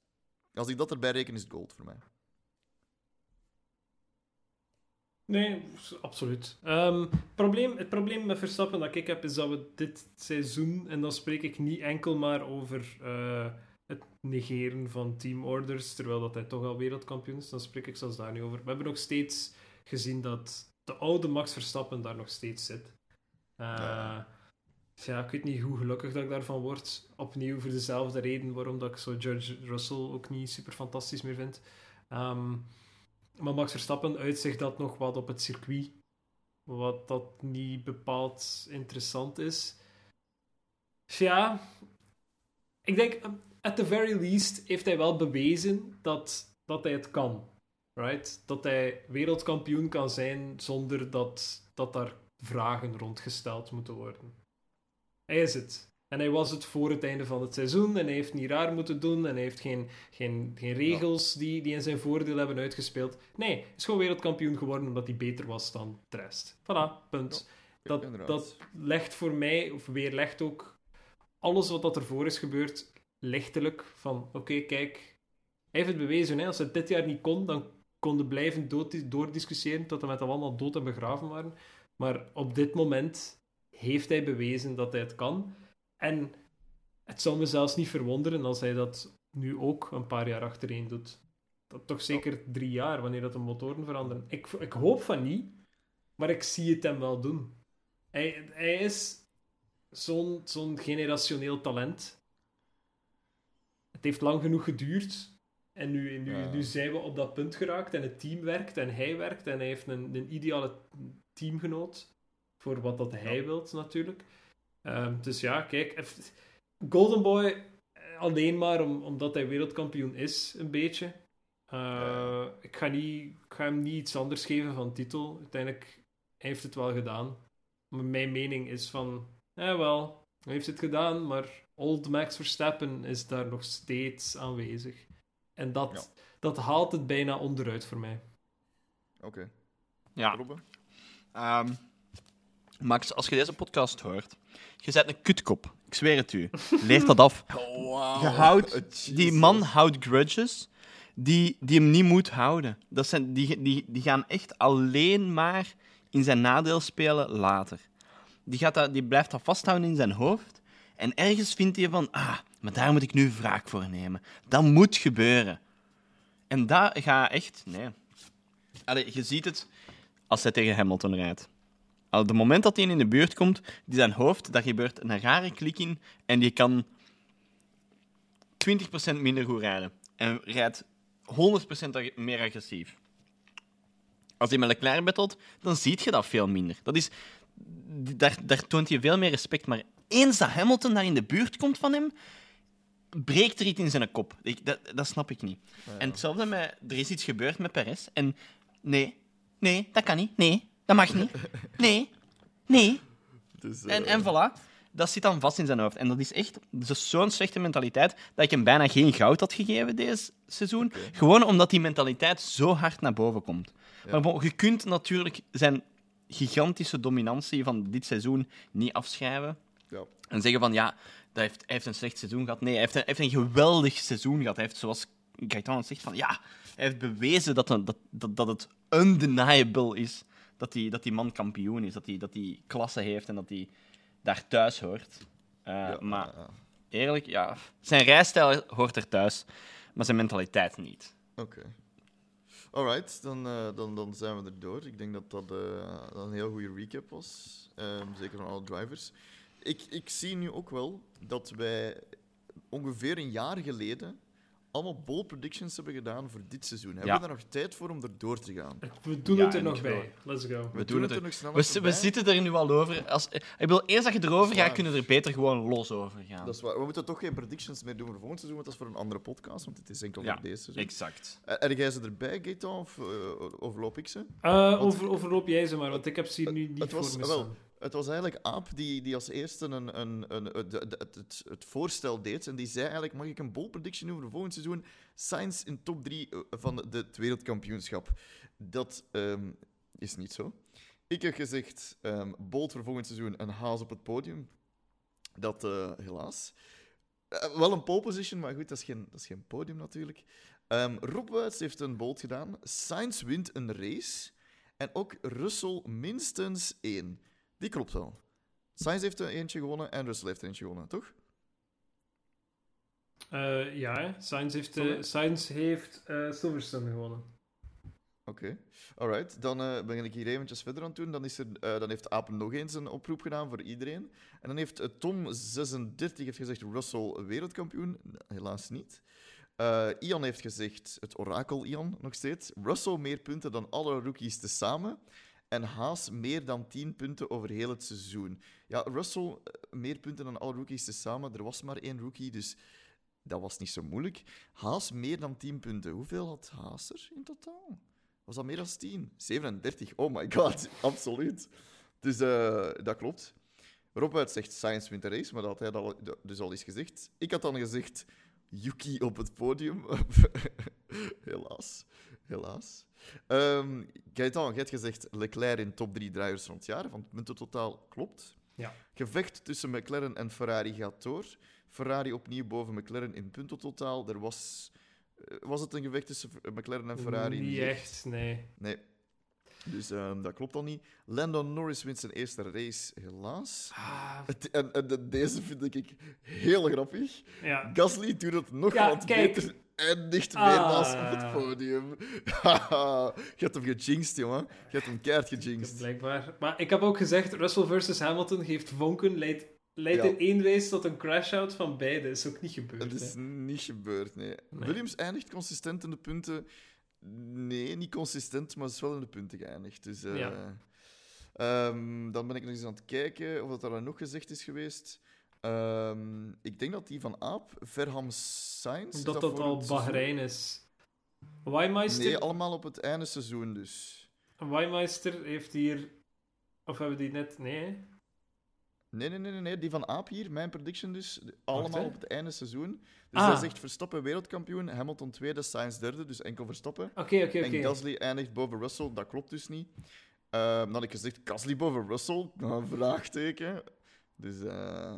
Als ik dat erbij reken, is het gold voor mij. Nee, absoluut. Um, probleem, het probleem met Verstappen dat ik heb, is dat we dit seizoen, en dan spreek ik niet enkel maar over uh, het negeren van teamorders, terwijl dat hij toch al wereldkampioen is, dan spreek ik zelfs daar niet over. We hebben nog steeds gezien dat de oude Max Verstappen daar nog steeds zit. Uh, ja. ja, ik weet niet hoe gelukkig dat ik daarvan word. Opnieuw voor dezelfde reden waarom dat ik zo George Russell ook niet super fantastisch meer vind. Um, maar Max Verstappen uitzicht dat nog wat op het circuit. Wat dat niet bepaald interessant is. Ja, ik denk, at the very least heeft hij wel bewezen dat, dat hij het kan. Right? Dat hij wereldkampioen kan zijn zonder dat, dat daar vragen rondgesteld moeten worden. Hij is het. En hij was het voor het einde van het seizoen en hij heeft niet raar moeten doen en hij heeft geen, geen, geen regels die, die in zijn voordeel hebben uitgespeeld. Nee, hij is gewoon wereldkampioen geworden omdat hij beter was dan de rest. Voilà, punt. dat, inderdaad. dat legt voor mij, of weerlegt ook alles wat dat ervoor is gebeurd, lichtelijk. Van, oké, kijk, hij heeft het bewezen. Hè. Als hij dit jaar niet kon, dan konden blijven dood, doordiscussiëren tot en met allemaal dood en begraven waren. Maar op dit moment heeft hij bewezen dat hij het kan. En het zou me zelfs niet verwonderen als hij dat nu ook een paar jaar achtereen doet. Dat toch zeker drie jaar, wanneer dat de motoren veranderen. Ik, ik hoop van niet, maar ik zie het hem wel doen. Hij, hij is zo'n zo'n generationeel talent. Het heeft lang genoeg geduurd. En nu, nu, Ja. nu zijn we op dat punt geraakt en het team werkt en hij werkt en hij heeft een, een ideale teamgenoot voor wat dat hij wilt natuurlijk. Ehm, dus ja, kijk, eff- Golden Boy eh, alleen maar om, omdat hij wereldkampioen is, een beetje. Eh, Ja. ik, ga niet, ik ga hem niet iets anders geven van titel. Uiteindelijk hij heeft het wel gedaan. Maar mijn mening is van, ja wel, hij heeft het gedaan, maar old Max Verstappen is daar nog steeds aanwezig. En dat, dat haalt het bijna onderuit voor mij. Oké. Ja. Ehm, Max, als je deze podcast hoort, je bent een kutkop. Ik zweer het u. Leer dat af. wow. Je houdt, Oh, die man houdt grudges die, die hem niet moet houden. Dat zijn, die, die, die gaan echt alleen maar in zijn nadeel spelen later. Die, gaat dat, die blijft dat vasthouden in zijn hoofd. En ergens vindt hij van, ah, maar daar moet ik nu wraak voor nemen. Dat moet gebeuren. En dat gaat echt, nee. Allee, je ziet het als hij tegen Hamilton rijdt. Op het moment dat hij in de buurt komt, die zijn hoofd, daar gebeurt een rare klik in en die kan 20% minder goed rijden. En rijdt 100% ag- meer agressief. Als hij met Leclerc battelt, dan zie je dat veel minder. Dat is, daar, daar toont hij veel meer respect. Maar eens dat Hamilton daar in de buurt komt van hem, breekt er iets in zijn kop. Ik, dat, dat snap ik niet. En hetzelfde met... Er is iets gebeurd met Perez. En nee, nee, dat kan niet. Nee, dat mag niet. Nee, nee. Dus, eh, En, en voilà, dat zit dan vast in zijn hoofd. En dat is echt dat is zo'n slechte mentaliteit dat ik hem bijna geen goud had gegeven deze seizoen. Gewoon omdat die mentaliteit zo hard naar boven komt. Maar bon, je kunt natuurlijk zijn gigantische dominantie van dit seizoen niet afschrijven. Ja. En zeggen van ja, dat heeft, hij heeft een slecht seizoen gehad. Nee, hij heeft een, hij heeft een geweldig seizoen gehad. Hij heeft, zoals Gaetan zegt, van ja, hij heeft bewezen dat, een- dat, dat, dat het undeniable is dat die, dat die man kampioen is. Dat hij dat die klasse heeft en dat hij daar thuis hoort. Eh, ja, maar ja, eerlijk, ja, zijn rijstijl hoort er thuis, maar zijn mentaliteit niet. Oké. Alright, dan, eh, dan, dan zijn we er door. Ik denk dat dat, eh, dat een heel goede recap was. Ehm, zeker van alle drivers. Ik, ik zie nu ook wel dat wij ongeveer een jaar geleden allemaal bold predictions hebben gedaan voor dit seizoen. Hebben Ja. we daar nog tijd voor om er door te gaan? We doen Ja, het er nog bij. wel. Let's go. We, doen het er nog snel We, we zitten er nu al over. Als, ik bedoel, eerst dat je erover gaat, kunnen we er beter gewoon los over gaan. Dat is waar. We moeten toch geen predictions meer doen voor volgend seizoen, want dat is voor een andere podcast, want het is enkel Ja, voor deze seizoen. Exact. Eh, Er jij ze erbij, Gaetan, of, eh, of loop ik ze? Eh, over, overloop jij ze maar, want ik heb ze hier nu niet het was- voor me wel. Het was eigenlijk Aap die, die als eerste een, een, een, het, het, voorstel deed. En die zei eigenlijk, mag ik een bold prediction doen voor volgend seizoen? Sainz in top 3 van de, het wereldkampioenschap. Dat ehm, is niet zo. Ik heb gezegd, ehm bold voor volgend seizoen, een haas op het podium. Dat eh, helaas. Eh, wel een pole position, maar goed, dat is geen, dat is geen podium natuurlijk. Ehm Rob Wuits heeft een bold gedaan. Sainz wint een race. En ook Russell minstens één. Die klopt wel. Sainz heeft er eentje gewonnen en Russell heeft er eentje gewonnen, toch? Eh, ja. Sainz heeft? Sainz heeft eh, Silverstone gewonnen. Oké. Alright, dan ben ik hier eventjes verder aan het doen. Dan, is er, dan heeft Apen nog eens een oproep gedaan voor iedereen. En dan heeft eh, Tom36 heeft gezegd Russell wereldkampioen. Helaas niet. Ian heeft gezegd, het orakel Ian nog steeds. Russell meer punten dan alle rookies tezamen. Haas meer dan 10 punten over heel het seizoen. Ja, Russell eh, meer punten dan alle rookies tezamen. Er was maar één rookie, dus dat was niet zo moeilijk. Haas meer dan 10 punten. Hoeveel had Haas er in totaal? Was dat meer dan 10? 37. Oh my god, absoluut. Dus eh, dat klopt. Rob uit zegt Science wint de race, maar dat had hij dus al eens gezegd. Ik had dan gezegd Yuki op het podium. helaas. Helaas. Gaëtan, je hebt gezegd Leclerc in top 3 drivers van het jaar. Van het puntentotaal klopt. Ja. Gevecht tussen McLaren en Ferrari gaat door. Ferrari opnieuw boven McLaren in puntentotaal. Er was, eh, was het een gevecht tussen McLaren en Ferrari? Niet echt, nee. Nee. Dus ehm, dat klopt al niet. Landon Norris wint zijn eerste race, helaas. Ah, Het- en, en de- deze vind ik heel grappig. ja. Gasly doet het nog Ja, wat kijk. beter en meer Ah. naast op het podium. Je hebt hem gejinxed, jongen. Je hebt hem keihard gejinxed. Blijkbaar. Maar ik heb ook gezegd, Russell versus Hamilton geeft vonken, leidt, leidt Ja. in één race tot een crash-out van beide. is ook niet gebeurd. Het is hè. niet gebeurd, nee. Nee. Williams eindigt consistent in de punten. Nee, niet consistent, maar is wel in de punten geëindigd. Dus, eh, Ja. ehm, dan ben ik nog eens aan het kijken of dat er nog gezegd is geweest. Ehm, ik denk dat die van Aap, Verham Sainz... is Dat dat al het? Bahrein is. Wijmeister, Nee, allemaal op het einde seizoen dus. Wijmeister heeft hier... Of hebben die net... Nee? Nee, nee, nee, nee, die van Aap hier, mijn prediction dus, allemaal op het einde seizoen. Dus Ah. hij zegt Verstappen wereldkampioen, Hamilton tweede, Sainz derde, dus enkel Verstappen. Oké, oké, En oké. Gasly eindigt boven Russell, dat klopt dus niet. Ehm, dan had ik gezegd Gasly boven Russell, nou, vraagteken. Dus eh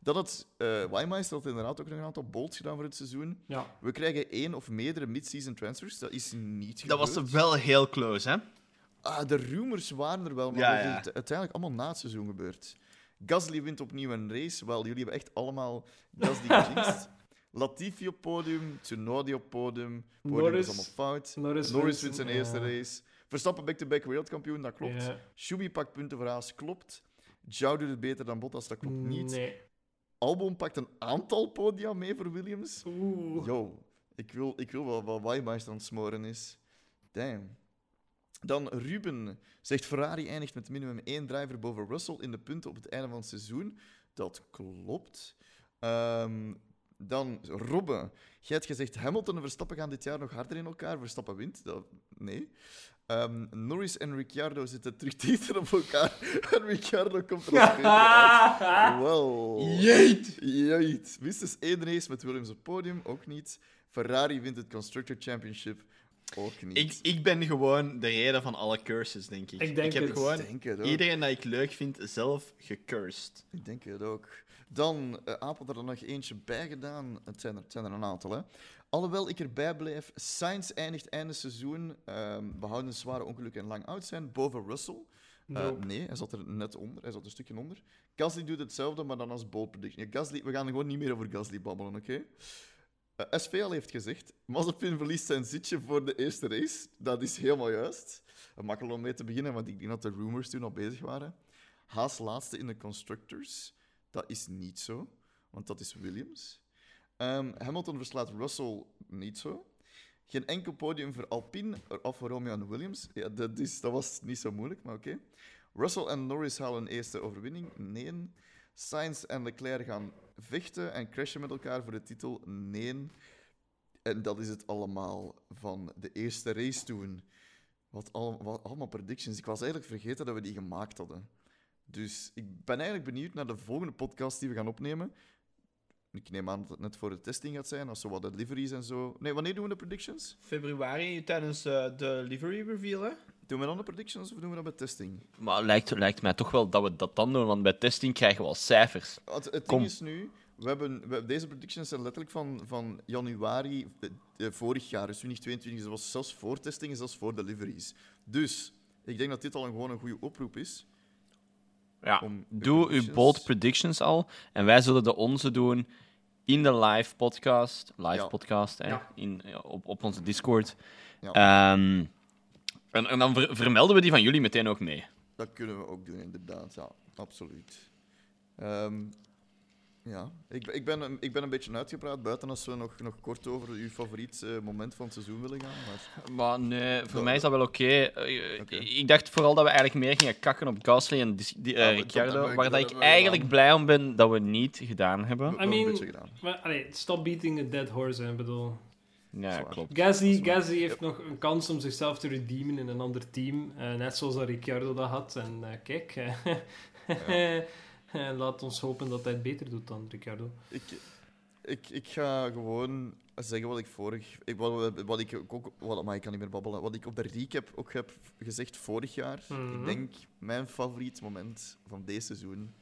dat had uh, Weimeister had inderdaad ook nog een aantal bolts gedaan voor het seizoen. Ja. We krijgen één of meerdere mid-season transfers, dat is niet Dat was gebeurd. wel heel close, hè? Ah, de rumors waren er wel, maar Ja, dat ja. is uiteindelijk allemaal na het seizoen gebeurd. Gasly wint opnieuw een race, wel, jullie hebben echt allemaal Gasly gejinxed. Latifi op podium, Tsunoda op podium. Podium Norris- is allemaal fout. Norris, Norris wint zijn ja. eerste race. Verstappen back-to-back wereldkampioen, dat klopt. Ja. Schubi pakt punten voor Haas, klopt. Zhou doet het beter dan Bottas, dat klopt niet. Nee. Albon pakt een aantal podia mee voor Williams. Oeh. Yo, ik wil, ik wil wel wat Weimeister aan het smoren is. Damn. Dan Ruben zegt Ferrari eindigt met minimum één driver boven Russell in de punten op het einde van het seizoen. Dat klopt. Ehm, dan Robbe. Jij hebt gezegd Hamilton en Verstappen gaan dit jaar nog harder in elkaar. Verstappen wint. Dat, nee. Ehm, Norris en Ricciardo zitten terug dichter op elkaar. En Ricciardo komt er als beter uit. Wel. Jeet! Jeet. Minstens één race met Williams op podium, ook niet. Ferrari wint het Constructor Championship, ook niet. Ik, ik ben gewoon de reden van alle curses, denk ik. Ik denk heb het. gewoon Ik denk het ook. iedereen dat ik leuk vind zelf gecursed. Ik denk het ook. Dan, uh, Apel er nog eentje bij gedaan. Het zijn er, het zijn er een aantal, hè. Alhoewel ik erbij blijf, Sainz eindigt einde seizoen, ehm behouden zware ongelukken en lang oud zijn, boven Russell. Uh, Nope. nee, hij zat er net onder. Hij zat een stukje onder. Gasly doet hetzelfde, maar dan als bold prediction. Ja, Gasly, we gaan gewoon niet meer over Gasly babbelen, oké? SVL heeft gezegd, Mazepin verliest zijn zitje voor de eerste race. Dat is helemaal juist. Eh, Makkelijk om mee te beginnen, want ik denk dat de rumors toen al bezig waren. Haas laatste in de Constructors. Dat is niet zo, want dat is Williams. Ehm, Hamilton verslaat Russell niet zo. Geen enkel podium voor Alpine, Alfa Romeo en Williams. Ja, dat, is, dat was niet zo moeilijk, maar oké. Russell en Norris halen een eerste overwinning. Nee. Sainz en Leclerc gaan vechten en crashen met elkaar voor de titel. Nee. En dat is het allemaal van de eerste race toen. Wat, wat allemaal predictions. Ik was eigenlijk vergeten dat we die gemaakt hadden. Dus ik ben eigenlijk benieuwd naar de volgende podcast die we gaan opnemen. Ik neem aan dat het net voor de testing gaat zijn, als zo wat de liveries en zo. Nee, wanneer doen we de predictions? Februari tijdens eh, de livery reveal, hè? Doen we dan de predictions of doen we dat bij testing? Maar het lijkt, lijkt mij toch wel dat we dat dan doen, want bij testing krijgen we al cijfers. Het, ding is nu, we hebben, we, deze predictions zijn letterlijk van, van januari eh, eh, vorig jaar, dus 2022. Dus dat was zelfs voor testing en zelfs voor deliveries. Dus ik denk dat dit al een, gewoon een goede oproep is. Ja. Om Doe uw bold predictions al. En wij zullen de onze doen in de live podcast. Live Ja. podcast, hè, Ja. in, op, op onze Discord. Ja. Ehm, en, en dan ver- vermelden we die van jullie meteen ook mee. Dat kunnen we ook doen, inderdaad. Ja, absoluut. Ehm, ja, ik, ik, ben, een- ik ben een beetje uitgepraat, buiten als we nog, nog kort over uw favoriet eh, moment van het seizoen willen gaan. Maar Maar nee, voor Ja. mij is dat wel oké. Eh, Oké. Ik dacht vooral dat we eigenlijk meer gingen kakken op Gasly en die, eh, Ja, maar dat Ricciardo. waar dat dat ik eigenlijk gedaan. blij om ben dat we niet gedaan hebben. we I hebben een mean- beetje gedaan. Maar, allee, stop beating a dead horse. Ik bedoel... Ja, Zwaar. klopt. Gasly. Gasly heeft nog een kans om zichzelf te redeemen in een ander team. eh, net zoals dat Ricciardo dat had. En eh, kijk... En laat ons hopen dat hij het beter doet dan Ricardo. Ik, ik, ik ga gewoon zeggen wat ik vorig... Ik, wat, wat ik ook... Wat, maar ik kan niet meer babbelen. Wat ik op de recap ook heb gezegd vorig jaar. Mhm. Ik denk, mijn favoriet moment van deze seizoen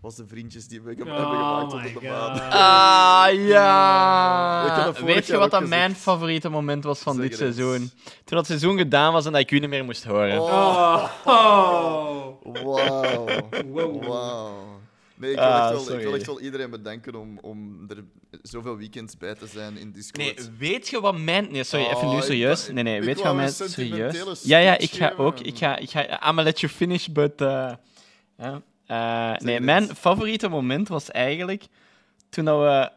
was de vriendjes die we ge- Oh hebben gemaakt onder de maan. Ah, ja! Weet je wat dat mijn favoriete moment was van Zeg dit eens. seizoen? Toen dat seizoen gedaan was en dat ik u niet meer moest horen. Oh, Oh. wauw. Wow. Wauw. Nee, ik wil, Ah, echt wel, ik sorry. wil echt wel iedereen bedanken om, om er zoveel weekends bij te zijn in Discord. Nee, weet je wat mijn... Nee, sorry, Oh, even nu ik serieus. Nee, nee, ik weet je wat mijn... Serieus? Ja, ja, ik ga ook. Ik ga... Ik ga I'm gonna let you finish, but... eh, ja. Eh, nee, mijn eens. favoriete moment was eigenlijk toen dat we...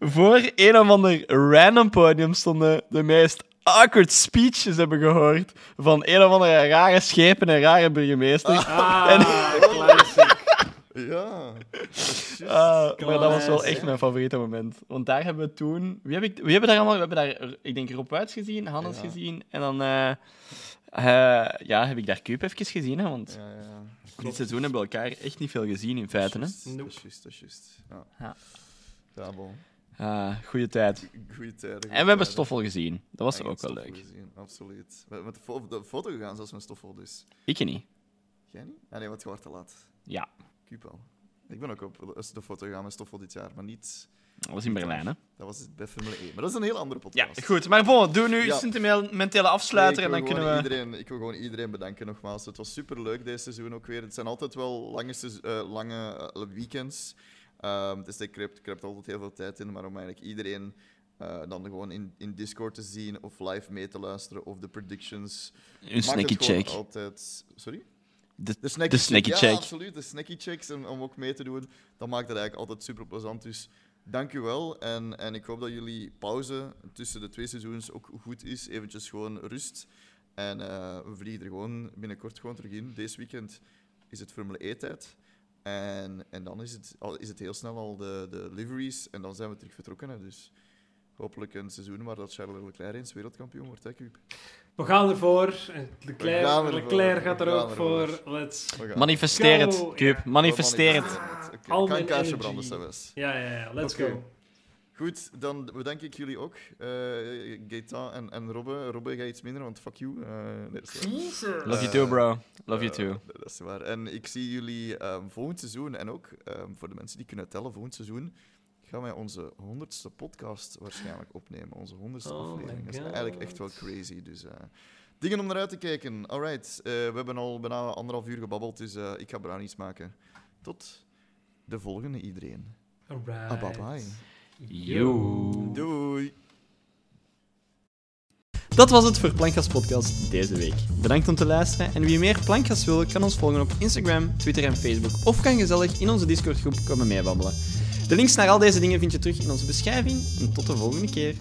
voor een of ander random podium stonden de meest awkward speeches hebben gehoord van een of andere rare schepen en rare burgemeester. Ah, classic. Ja. Ah, maar dat was wel echt mijn favoriete moment. Want daar hebben we toen... Wie, heb ik, wie hebben daar allemaal... We hebben daar, ik denk, Rob Wuits gezien, Hannes Ja. gezien. En dan eh, ja, heb ik daar Kuip even gezien. Hè, want Ja, ja. dit seizoen hebben we elkaar echt niet veel gezien, in feite. Hè. Juist, Dat Nope. is juist, dat is juist. Ja. Ja. Bon. Ah, goede tijd. Goeie tijden. En we hebben Stoffel gezien. Dat was Ja, ook wel leuk. gezien, Absoluut. We hebben met de, fo- de foto gegaan, zelfs met Stoffel, dus. Ik niet. Jij niet? Ah, nee, want je te laat. Ja, Kuip al. Ik ben ook op de foto gegaan met Stoffel dit jaar, maar niet... dat was in Berlijn. Hè. Dat was bij Formule 1. Maar dat is een heel andere Ja, podcast. goed. Maar bon, doe nu Ja. sentimentele afsluiter Nee, en ik dan wil kunnen gewoon we... Iedereen, ik wil gewoon iedereen bedanken nogmaals. Het was super leuk deze seizoen ook weer. Het zijn altijd wel lange, eh, lange eh, weekends. Ehm, dus ik er altijd heel veel tijd in. Maar om eigenlijk iedereen eh, dan gewoon in, in Discord te zien of live mee te luisteren of de predictions. Een snacky check. Altijd... Sorry? De, De snacky, de snacky check. check. Ja, absoluut. De snacky checks en, om ook mee te doen. Dat maakt het eigenlijk altijd super plezant. Dus dank u wel. En, en ik hoop dat jullie pauze tussen de twee seizoens ook goed is. Eventjes gewoon rust. En eh, we vliegen er gewoon binnenkort gewoon terug in. Deze weekend is het Formule E-tijd. En, en dan is het, al, is het heel snel al de, de liveries. En dan zijn we terug vertrokken. Dus hopelijk een seizoen waar dat Charles Leclerc eens wereldkampioen wordt. Hè, Kuip? We gaan ervoor. Leclerc, gaan ervoor. Leclerc gaat er ook voor. Let's. Manifesteer het. Ja. Manifesteer het. Al mijn branden. Ja, ja, ja. Let's go. Goed, dan bedank ik jullie ook. eh Gaëtan en, en Robbe. Robbe, ga iets minder, want fuck you. Eh, nee. Love you too, bro. Love you Eh, too. dat is waar. En ik zie jullie ehm, volgend seizoen, en ook ehm, voor de mensen die kunnen tellen, volgend seizoen gaan wij onze honderdste podcast waarschijnlijk opnemen. Onze honderdste Oh aflevering. Dat is eigenlijk echt wel crazy. Dus eh, dingen om naar uit te kijken. Alright, eh, we hebben al bijna anderhalf uur gebabbeld, dus eh, ik ga brownies maken. Tot de volgende iedereen. Alright. Ah, bye bye. Yo. Doei. Dat was het voor Plankgas Podcast deze week. Bedankt om te luisteren en wie meer Plankgas wil, kan ons volgen op Instagram, Twitter en Facebook of kan gezellig in onze Discord groep komen meebabbelen. De links naar al deze dingen vind je terug in onze beschrijving en tot de volgende keer.